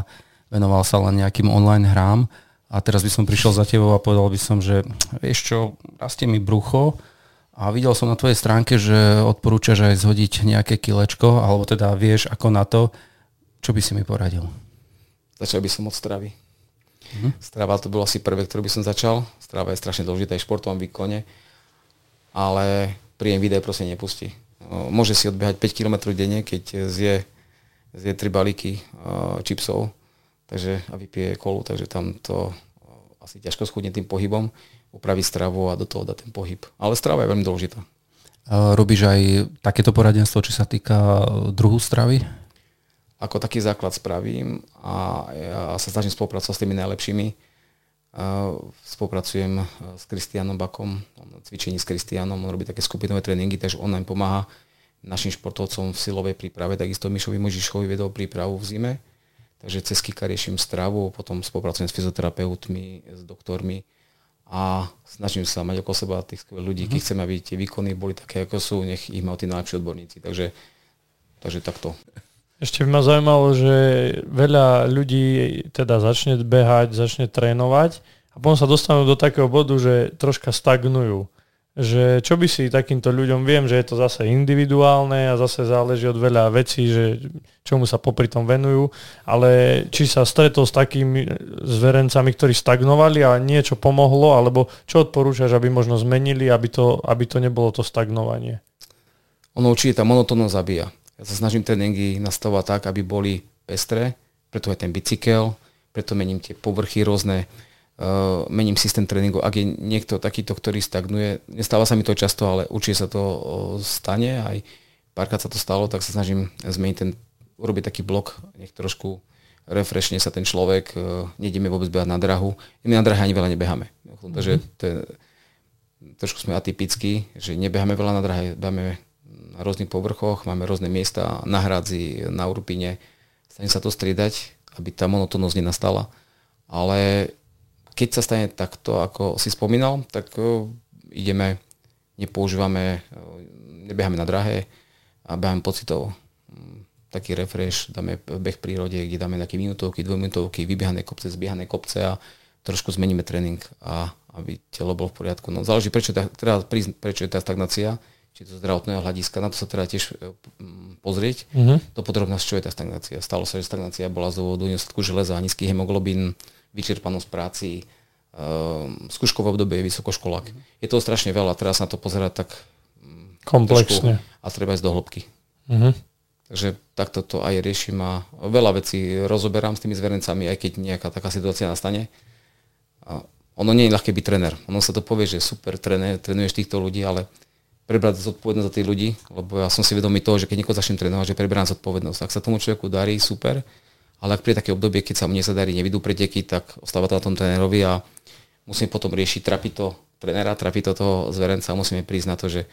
venoval sa len nejakým online hrám a teraz by som prišiel za tebou a povedal by som, že vieš čo, rastie mi brucho a videl som na tvojej stránke, že odporúčaš aj zhodiť nejaké kilečko, alebo teda vieš ako na to, čo by si mi poradil? Začal by som od stravy. Mhm. Strava to bolo asi prvé, ktoré by som začal. Strava je strašne dôležitá aj v športovom výkone, ale príjem videa proste nepustí. Môže si odbehať 5 km denne, keď zje, zje 3 balíky čipsov takže, a vypije kolu, takže tam to asi ťažko schudne tým pohybom, upraviť stravu a do toho dať ten pohyb. Ale strava je veľmi dôležitá. Robíš aj takéto poradenstvo, či sa týka druhu stravy? Ako taký základ spravím a ja sa snažím spolupracovať s tými najlepšími Spolupracujem s Kristianom Bakom, na cvičení s Kristianom, on robí také skupinové tréningy, takže on nám pomáha našim športovcom v silovej príprave, takisto Mišovi Možišovi vedol prípravu v zime, takže cez Kika riešim stravu, potom spolupracujem s fyzioterapeutmi, s doktormi a snažím sa mať okolo seba tých skvelých ľudí, mm-hmm. keď chcem, aby tie výkony boli také, ako sú, nech ich majú tí najlepší odborníci, takže, takže takto. Ešte by ma zaujímalo, že veľa ľudí teda začne behať, začne trénovať a potom sa dostanú do takého bodu, že troška stagnujú. Že čo by si takýmto ľuďom, viem, že je to zase individuálne a zase záleží od veľa vecí, že čomu sa popri tom venujú, ale či sa stretol s takými zverencami, ktorí stagnovali a niečo pomohlo, alebo čo odporúčaš, aby možno zmenili, aby to, aby to nebolo to stagnovanie? Ono určite tá monotónnosť zabíja. Ja sa snažím tréningy nastavovať tak, aby boli pestré, preto aj ten bicykel, preto mením tie povrchy rôzne, uh, mením systém tréningov. Ak je niekto takýto, ktorý stagnuje, nestáva sa mi to často, ale určite sa to uh, stane, aj párkrát sa to stalo, tak sa snažím zmeniť ten, urobiť taký blok, nech trošku refreshne sa ten človek, uh, nejdeme vôbec behať na drahu. My na drahe ani veľa nebeháme. Takže to je, trošku sme atypickí, že nebeháme veľa na drahe, beháme na rôznych povrchoch, máme rôzne miesta na hradzi, na Urpine. Stane sa to striedať, aby tá monotónnosť nenastala. Ale keď sa stane takto, ako si spomínal, tak ideme, nepoužívame, nebeháme na drahé a beháme pocitov. Mm, taký refresh, dáme beh v prírode, kde dáme nejaké minútovky, dvojminútovky, vybiehané kopce, zbiehané kopce a trošku zmeníme tréning a aby telo bolo v poriadku. No záleží, prečo, teda, prečo je tá stagnácia či to zdravotného hľadiska, na to sa teda tiež e, pozrieť. Uh-huh. To podrobnosť, čo je tá stagnácia. Stalo sa, že stagnácia bola z dôvodu nedostatku železa, nízky hemoglobín, vyčerpanosť práci, uh, skúškové obdobie, vysokoškolák. Uh-huh. Je toho strašne veľa, teraz na to pozerať tak komplexne a treba ísť do hĺbky. Uh-huh. Takže takto to aj riešim a veľa vecí rozoberám s tými zverencami, aj keď nejaká taká situácia nastane. A ono nie je ľahké byť trener. Ono sa to povie, že super trener, trénuješ týchto ľudí, ale prebrať zodpovednosť za tých ľudí, lebo ja som si vedomý toho, že keď niekoho začnem trénovať, že preberám zodpovednosť. Ak sa tomu človeku darí, super, ale ak pri také obdobie, keď sa mne sa darí, nevidú preteky, tak ostáva to na tom trénerovi a musíme potom riešiť, trapi to trénera, trapi to toho zverenca a musíme prísť na to, že e,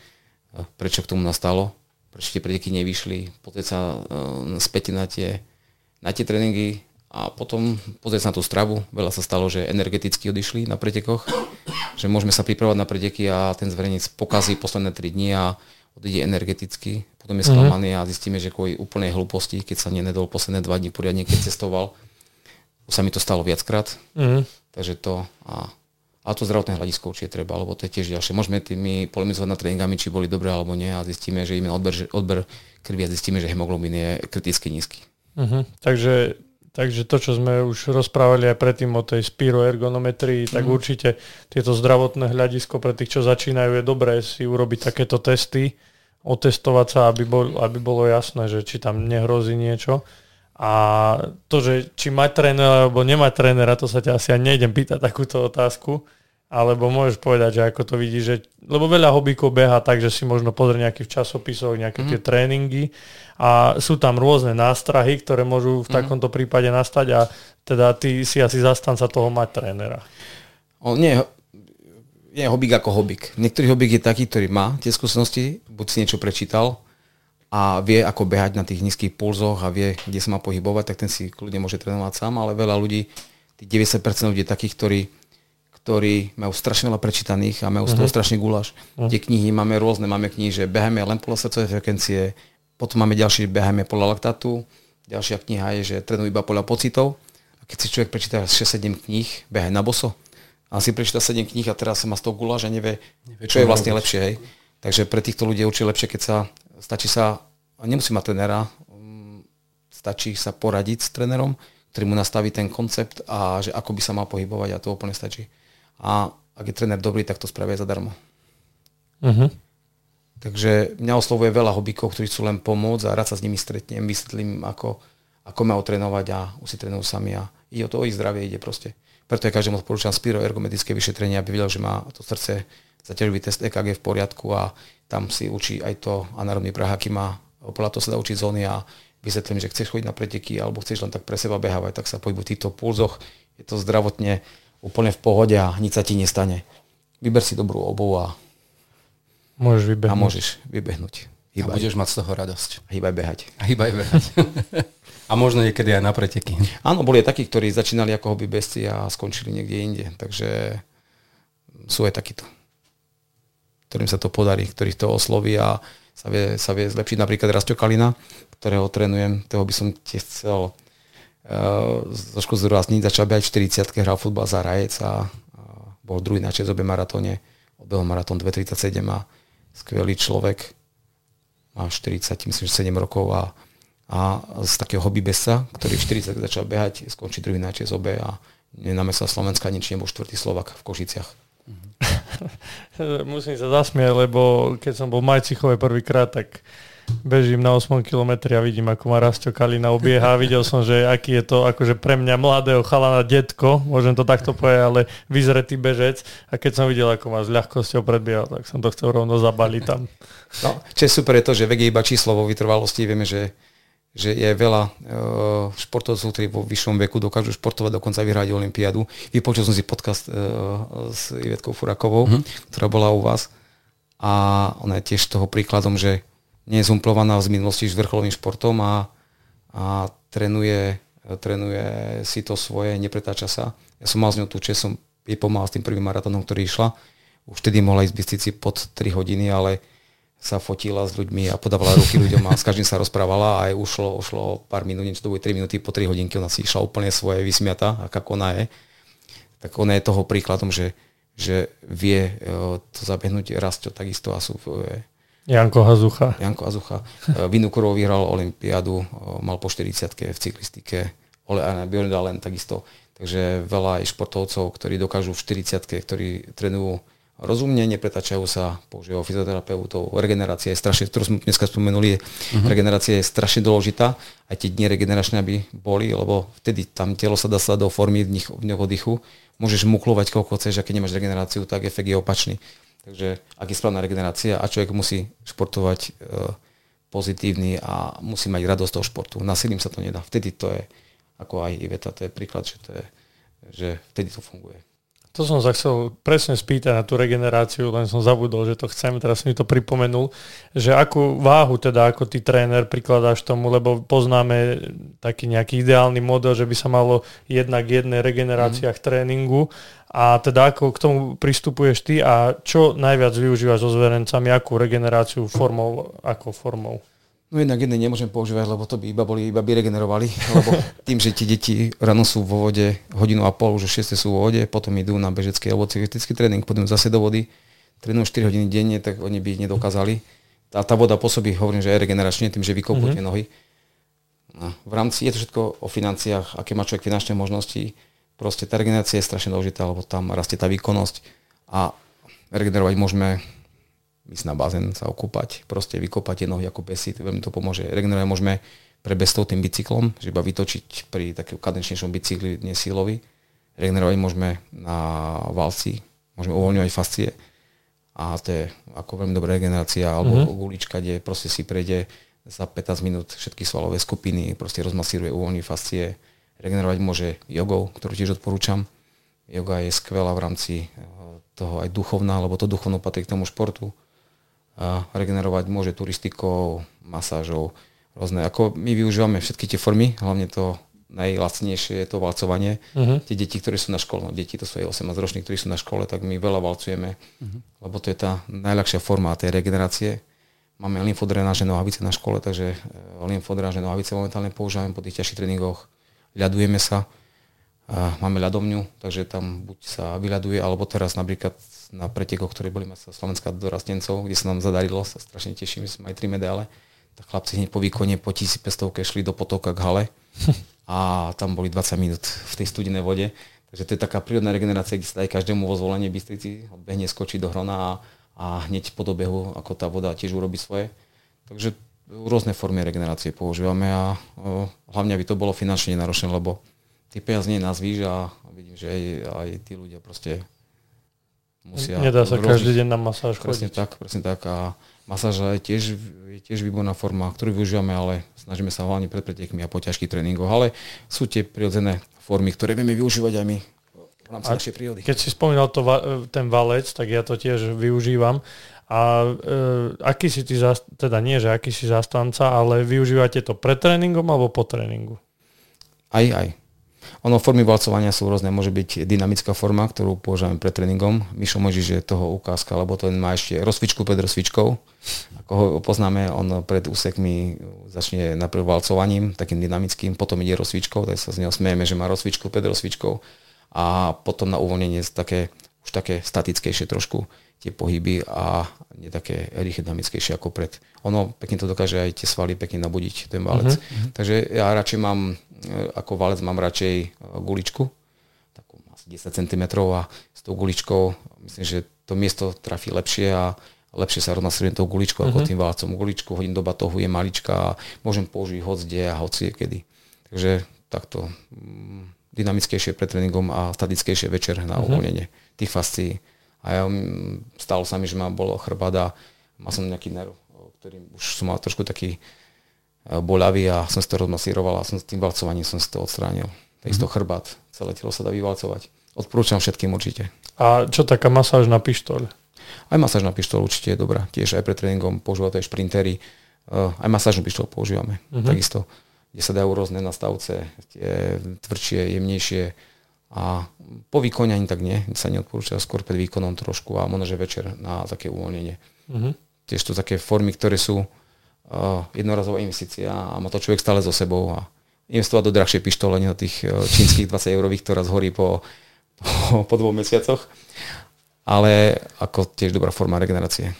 prečo k tomu nastalo, prečo tie preteky nevyšli, pozrieť sa uh, späť na tie, na tie tréningy, a potom pozrieť sa na tú stravu. Veľa sa stalo, že energeticky odišli na pretekoch, že môžeme sa pripravovať na preteky a ten zverejnec pokazí posledné 3 dni a odíde energeticky. Potom je sklamaný mm-hmm. a zistíme, že kvôli úplnej hlúposti, keď sa nenedol posledné 2 dní poriadne, keď cestoval, už sa mi to stalo viackrát. Mm-hmm. Takže to a, a to zdravotné hľadisko určite treba, lebo to je tiež ďalšie. Môžeme tými polemizovať nad tréningami, či boli dobré alebo nie a zistíme, že im odber, odber krvi a zistíme, že hemoglobín je kriticky nízky. Mm-hmm. Takže Takže to, čo sme už rozprávali aj predtým o tej spiroergonometrii, tak mm. určite tieto zdravotné hľadisko pre tých, čo začínajú, je dobré si urobiť takéto testy, otestovať sa, aby, bol, aby bolo jasné, že či tam nehrozí niečo. A to, že či mať trénera alebo nemať trénera, to sa ťa asi ani nejdem pýtať takúto otázku, alebo môžeš povedať, že ako to vidíš, že, lebo veľa hobíkov beha tak, že si možno pozrie nejaký v časopisoch, nejaké mm. tie tréningy a sú tam rôzne nástrahy, ktoré môžu v mm. takomto prípade nastať a teda ty si asi zastanca toho mať trénera. O, nie, nie je hobík ako hobík. Niektorý hobík je taký, ktorý má tie skúsenosti, buď si niečo prečítal a vie, ako behať na tých nízkych pulzoch a vie, kde sa má pohybovať, tak ten si kľudne môže trénovať sám, ale veľa ľudí, tých 90% ľudí je takých, ktorí ktorí majú strašne veľa prečítaných a majú z toho uh-huh. strašný guláš. Uh-huh. Tie knihy máme rôzne, máme knihy, že behajme len podľa srdcovej frekvencie, potom máme ďalší, behajme podľa laktátu, ďalšia kniha je, že trénuj iba podľa pocitov. A keď si človek prečíta 6-7 kníh, behaj na boso. A si prečíta 7 kníh a teraz sa má z toho guláš a nevie, nevie čo je vlastne lepšie. Hej. Takže pre týchto ľudí je určite lepšie, keď sa stačí sa, a nemusí mať trénera, mm, stačí sa poradiť s trénerom, ktorý mu nastaví ten koncept a že ako by sa mal pohybovať a to úplne stačí a ak je tréner dobrý, tak to spravia zadarmo. Uh-huh. Takže mňa oslovuje veľa hobíkov, ktorí chcú len pomôcť a rád sa s nimi stretnem, vysvetlím, ako, ako ma otrénovať a už si trénujú sami a ide o to, o ich zdravie ide proste. Preto je každému odporúčam spiroergometické vyšetrenie, aby videl, že má to srdce, zaťažový test EKG v poriadku a tam si učí aj to anaerobný prah, aký má. Podľa toho sa dá učiť zóny a vysvetlím, že chceš chodiť na preteky alebo chceš len tak pre seba behávať, tak sa pohybuj v týchto pulzoch. Je to zdravotne úplne v pohode a nič sa ti nestane. Vyber si dobrú obu a môžeš vybehnúť. A môžeš vybehnúť. Hýbaj. A budeš mať z toho radosť. A hýbaj behať. A hýbaj behať. a možno niekedy aj na preteky. Áno, boli aj takí, ktorí začínali ako hobby besty a skončili niekde inde. Takže sú aj takíto, ktorým sa to podarí, ktorých to osloví a sa vie, sa vie zlepšiť. Napríklad Rastio Kalina, ktorého trénujem, toho by som tiež chcel trošku zdôrazniť. Začal behať v 40 hral futbal za Rajec a bol druhý na ČSOB maratóne. Obehol maratón 237 a skvelý človek. Má 40, myslím, 7 rokov a, a z takého hobby besa, ktorý v 40 začal behať, skončí druhý na ČSOB a nenámesla Slovenska nič nebol štvrtý Slovak v Košiciach. Musím sa zasmiať, lebo keď som bol v Majcichove prvýkrát, tak bežím na 8 km a vidím, ako ma Rasto Kalina obieha. Videl som, že aký je to akože pre mňa mladého chalana detko, môžem to takto povedať, ale vyzretý bežec. A keď som videl, ako ma s ľahkosťou predbiehal, tak som to chcel rovno zabaliť tam. No, čo je super je to, že vek je iba číslo vo vytrvalosti. Vieme, že že je veľa uh, športovcov, ktorí vo vyššom veku dokážu športovať, dokonca vyhrať Olympiádu. Vypočul som si podcast uh, s Ivetkou Furakovou, mm-hmm. ktorá bola u vás a ona je tiež toho príkladom, že nie je zumplovaná z minulosti s vrcholovým športom a, a trénuje, trénuje si to svoje, nepretáča sa. Ja som mal z ňou tú čest, som jej pomáhal s tým prvým maratónom, ktorý išla. Už vtedy mohla ísť v pod 3 hodiny, ale sa fotila s ľuďmi a podávala ruky ľuďom a s každým sa rozprávala a aj ušlo, ušlo pár minút, niečo to bude 3 minúty, po 3 hodinky ona si išla úplne svoje vysmiata, ako ona je. Tak ona je toho príkladom, že, že vie e, to zabehnúť Rastio takisto a sú e, Janko Hazucha. Janko Hazucha. E, Vinukurov vyhral Olympiádu, mal po 40 v cyklistike, Ole Arne Björndalen takisto. Takže veľa aj športovcov, ktorí dokážu v 40 ktorí trénujú rozumne, nepretačajú sa, používajú fyzioterapeutov. Regenerácia je strašne, ktorú sme dneska spomenuli, uh-huh. regenerácia je strašne dôležitá. Aj tie dni regeneračné, aby boli, lebo vtedy tam telo sa dá sa do formy v, nich, v neho oddychu. Môžeš muklovať koľko chceš a keď nemáš regeneráciu, tak efekt je opačný. Takže ak je správna regenerácia a človek musí športovať e, pozitívny a musí mať radosť toho športu. Nasilím sa to nedá. Vtedy to je, ako aj Iveta, to je príklad, že, to je, že vtedy to funguje. To som sa chcel presne spýtať na tú regeneráciu, len som zabudol, že to chcem, teraz mi to pripomenul, že akú váhu teda ako ty tréner prikladáš tomu, lebo poznáme taký nejaký ideálny model, že by sa malo jednak jednej regeneráciách mm. tréningu a teda ako k tomu pristupuješ ty a čo najviac využívaš so zverencami, akú regeneráciu formou, ako formou? No jednak jedné nemôžem používať, lebo to by iba boli, iba by regenerovali, lebo tým, že tie deti ráno sú vo vode hodinu a pol, už 6 sú vo vode, potom idú na bežecký alebo cyklistický tréning, potom zase do vody, trénujú 4 hodiny denne, tak oni by nedokázali. A tá voda pôsobí, hovorím, že aj regeneračne, tým, že vykopú mm-hmm. tie nohy. No, v rámci, je to všetko o financiách, aké má človek finančné možnosti. Proste tá regenerácia je strašne dôležitá, lebo tam rastie tá výkonnosť a regenerovať môžeme ísť na bazén, sa okúpať, proste vykopať tie nohy ako besy, veľmi to pomôže. Regenerovať môžeme pre bestov tým bicyklom, že iba vytočiť pri takým kadenčnejšom bicykli, nesílovi. Regenerovať môžeme na valci, môžeme uvoľňovať fascie a to je ako veľmi dobrá regenerácia, alebo mm-hmm. gulička, kde proste si prejde za 15 minút všetky svalové skupiny, proste rozmasíruje, uvoľní fascie. Regenerovať môže jogou, ktorú tiež odporúčam. Yoga je skvelá v rámci eh, toho aj duchovná, lebo to duchovno patrí k tomu športu regenerovať môže turistikou, masážou, rôzne. Ako my využívame všetky tie formy, hlavne to najlacnejšie je to valcovanie. Uh-huh. Tie deti, ktoré sú na škole, no deti to sú aj 18 roční, ktorí sú na škole, tak my veľa valcujeme, uh-huh. lebo to je tá najľahšia forma tej regenerácie. Máme lymfodrenáže nohavice na škole, takže e, lymfodrenáže nohavice momentálne používame po tých ťažších tréningoch. Ľadujeme sa, a máme ľadovňu, takže tam buď sa vyľaduje, alebo teraz napríklad na pretekoch, ktoré boli sa Slovenská dorastencov, kde sa nám zadarilo, sa strašne teším, sme aj tri medále. Tak chlapci hneď po výkone po 1500 šli do potoka k hale a tam boli 20 minút v tej studenej vode. Takže to je taká prírodná regenerácia, kde sa aj každému vo zvolenie Bystrici, odbehne, skočí do hrona a, a hneď po dobehu, ako tá voda tiež urobí svoje. Takže rôzne formy regenerácie používame a o, hlavne, aby to bolo finančne náročné, lebo tie peniaze nie výž a vidím, že aj, aj tí ľudia proste musia... Nedá sa rôznych, každý deň na masáž presne chodiť. tak, presne tak a masáž je tiež, je tiež výborná forma, ktorú využívame, ale snažíme sa hlavne pred pretekmi a po ťažkých tréningoch, ale sú tie prirodzené formy, ktoré vieme využívať aj my v rámci a našej prírody. Keď si spomínal to, ten valec, tak ja to tiež využívam. A e, aký si ty, teda nie, že aký si zastanca, ale využívate to pred tréningom alebo po tréningu? Aj, aj. Ono, formy valcovania sú rôzne. Môže byť dynamická forma, ktorú používame pred tréningom. Mišo Mojžiš je toho ukázka, lebo to má ešte rozcvičku pred rozcvičkou. Ako ho poznáme, on pred úsekmi začne najprv valcovaním, takým dynamickým, potom ide rozcvičkou, tak sa z neho smejeme, že má rozcvičku pred rozcvičkou a potom na uvoľnenie také, už také statickejšie trošku tie pohyby a nie také rýchle dynamickejšie ako pred. Ono pekne to dokáže aj tie svaly pekne nabudiť, ten valec. Uh-huh. Takže ja radšej mám ako valec mám radšej e, guličku, takú asi 10 cm a s tou guličkou myslím, že to miesto trafí lepšie a lepšie sa rozmasrujem tou guličkou uh-huh. ako mhm. tým valcom. Guličku hodím do batohu, je malička a môžem použiť hoc kde a hoci kedy. Takže takto mm, dynamickejšie pred tréningom a statickejšie večer na uh-huh. uvoľnenie tých fascií. A ja, mm, stalo sa mi, že ma bolo chrbát a mal som nejaký nerv, ktorý už som mal trošku taký E, boľavý a som si to rozmasíroval a som s tým valcovaním som si to odstránil. Takisto mm-hmm. chrbát, celé telo sa dá vyvalcovať. Odporúčam všetkým určite. A čo taká masáž na pištoľ? Aj masáž na pištoľ určite je dobrá. Tiež aj pred tréningom používajú aj šprintery. Uh, aj masážnu pištoľ používame. Mm-hmm. Takisto, kde sa dajú rôzne nastavce, tie tvrdšie, jemnejšie. A po výkone ani tak nie, sa neodporúča skôr pred výkonom trošku a možno, že večer na také uvoľnenie. Mm-hmm. Tiež to také formy, ktoré sú jednorazová investícia a má to človek stále so sebou a investovať do drahšej pištole, nie do tých uh, čínskych 20 eurových, ktorá zhorí po, po, po dvoch mesiacoch, ale ako tiež dobrá forma regenerácie.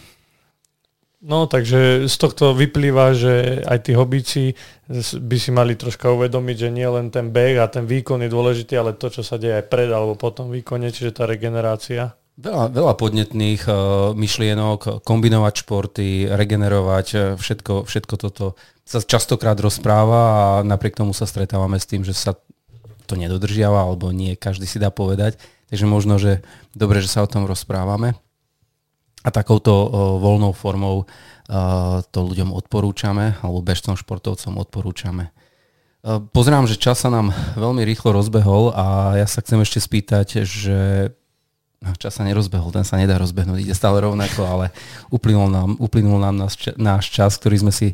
No, takže z tohto vyplýva, že aj tí hobíci by si mali troška uvedomiť, že nie len ten beh a ten výkon je dôležitý, ale to, čo sa deje aj pred alebo po tom výkone, čiže tá regenerácia. Veľa, veľa podnetných uh, myšlienok, kombinovať športy, regenerovať, e, všetko, všetko toto sa častokrát rozpráva a napriek tomu sa stretávame s tým, že sa to nedodržiava, alebo nie každý si dá povedať. Takže možno, že dobre, že sa o tom rozprávame. A takouto uh, voľnou formou uh, to ľuďom odporúčame, alebo bežcom športovcom odporúčame. Pozerám, že čas sa nám veľmi rýchlo rozbehol a ja sa chcem ešte spýtať, že čas sa nerozbehol, ten sa nedá rozbehnúť, ide stále rovnako, ale uplynul nám, uplynul nám náš, náš čas, ktorý sme si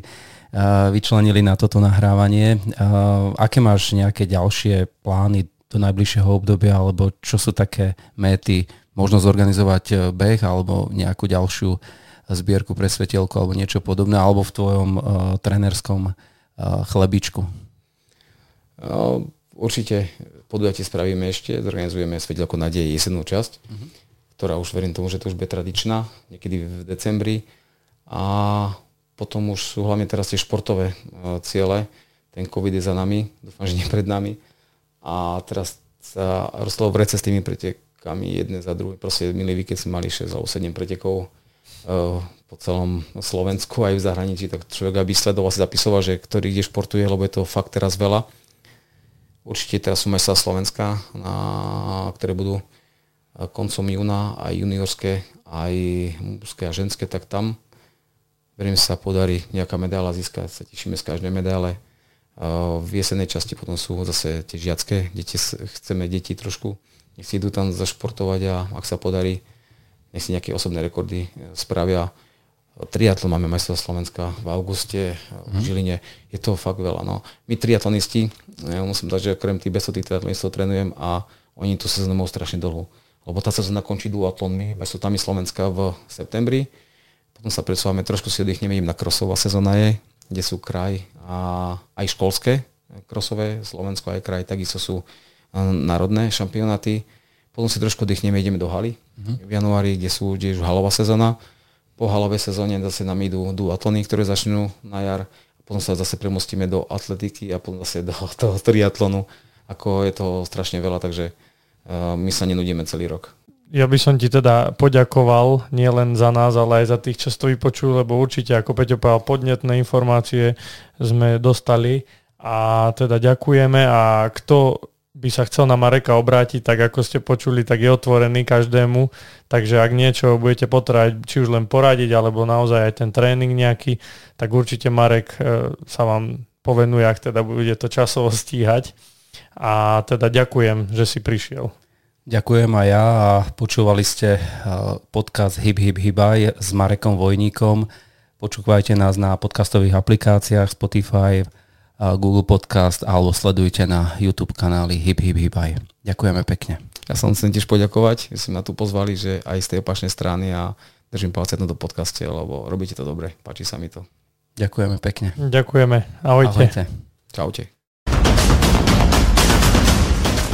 vyčlenili na toto nahrávanie. Aké máš nejaké ďalšie plány do najbližšieho obdobia, alebo čo sú také méty, možno zorganizovať e, beh alebo nejakú ďalšiu zbierku pre svetielku alebo niečo podobné, alebo v tvojom uh, trenerskom uh, chlebičku? Uh, určite podujatie spravíme ešte, zorganizujeme Svetelko nádeje jesennú časť, uh-huh. ktorá už verím tomu, že to už bude tradičná, niekedy v decembri. A potom už sú hlavne teraz tie športové uh, ciele. Ten COVID je za nami, dúfam, že nie pred nami. A teraz sa rostlo v rece s tými pretekami jedné za druhé. Proste milý víkend sme mali 6 alebo 7 pretekov uh, po celom Slovensku aj v zahraničí, tak človek aby sledoval, si zapisoval, že ktorý kde športuje, lebo je to fakt teraz veľa. Určite teraz sú mesta Slovenska, na, ktoré budú eh, koncom júna, aj juniorské, aj mužské a ženské, tak tam verím sa podarí nejaká medála získať, sa tešíme z každej medále. Eh, v jesenej časti potom sú zase tie žiacké, deti, chceme deti trošku, nech si idú tam zašportovať a ak sa podarí, nech si nejaké osobné rekordy eh, spravia triatlon máme majstrov Slovenska v auguste v mhm. Žiline. Je to fakt veľa. No. My triatlonisti, ja musím dať, že okrem tých besotých triatlonistov trénujem a oni tu sezónu majú strašne dlhú. Lebo tá sezóna končí duatlonmi, majstrovstvami Slovenska v septembri. Potom sa presúvame, trošku si oddychneme, idem na krosová sezóna je, kde sú kraj a aj školské krosové, Slovensko aj kraj, takisto sú e, národné šampionáty. Potom si trošku oddychneme, ideme do haly uh-huh. v januári, kde sú kde je už halová sezóna po halovej sezóne zase nám idú duatlony, ktoré začnú na jar. Potom sa zase premostíme do atletiky a potom zase do toho triatlonu. Ako je to strašne veľa, takže uh, my sa nenudíme celý rok. Ja by som ti teda poďakoval nielen za nás, ale aj za tých, čo to vypočujú, lebo určite, ako Peťo povedal, podnetné informácie sme dostali a teda ďakujeme a kto by sa chcel na Mareka obrátiť, tak ako ste počuli, tak je otvorený každému. Takže ak niečo budete potrebovať, či už len poradiť, alebo naozaj aj ten tréning nejaký, tak určite Marek e, sa vám povenuje, ak teda bude to časovo stíhať. A teda ďakujem, že si prišiel. Ďakujem aj ja a počúvali ste e, podcast Hip Hip Hibaj s Marekom Vojníkom. Počúvajte nás na podcastových aplikáciách Spotify, Google Podcast alebo sledujte na YouTube kanály Hip Hip Hip aj. Ďakujeme pekne. Ja som chcem tiež poďakovať, že ste ma tu pozvali, že aj z tej opačnej strany a držím palce na to podcaste, lebo robíte to dobre, páči sa mi to. Ďakujeme pekne. Ďakujeme. Ahojte. Ahojte. Čaute.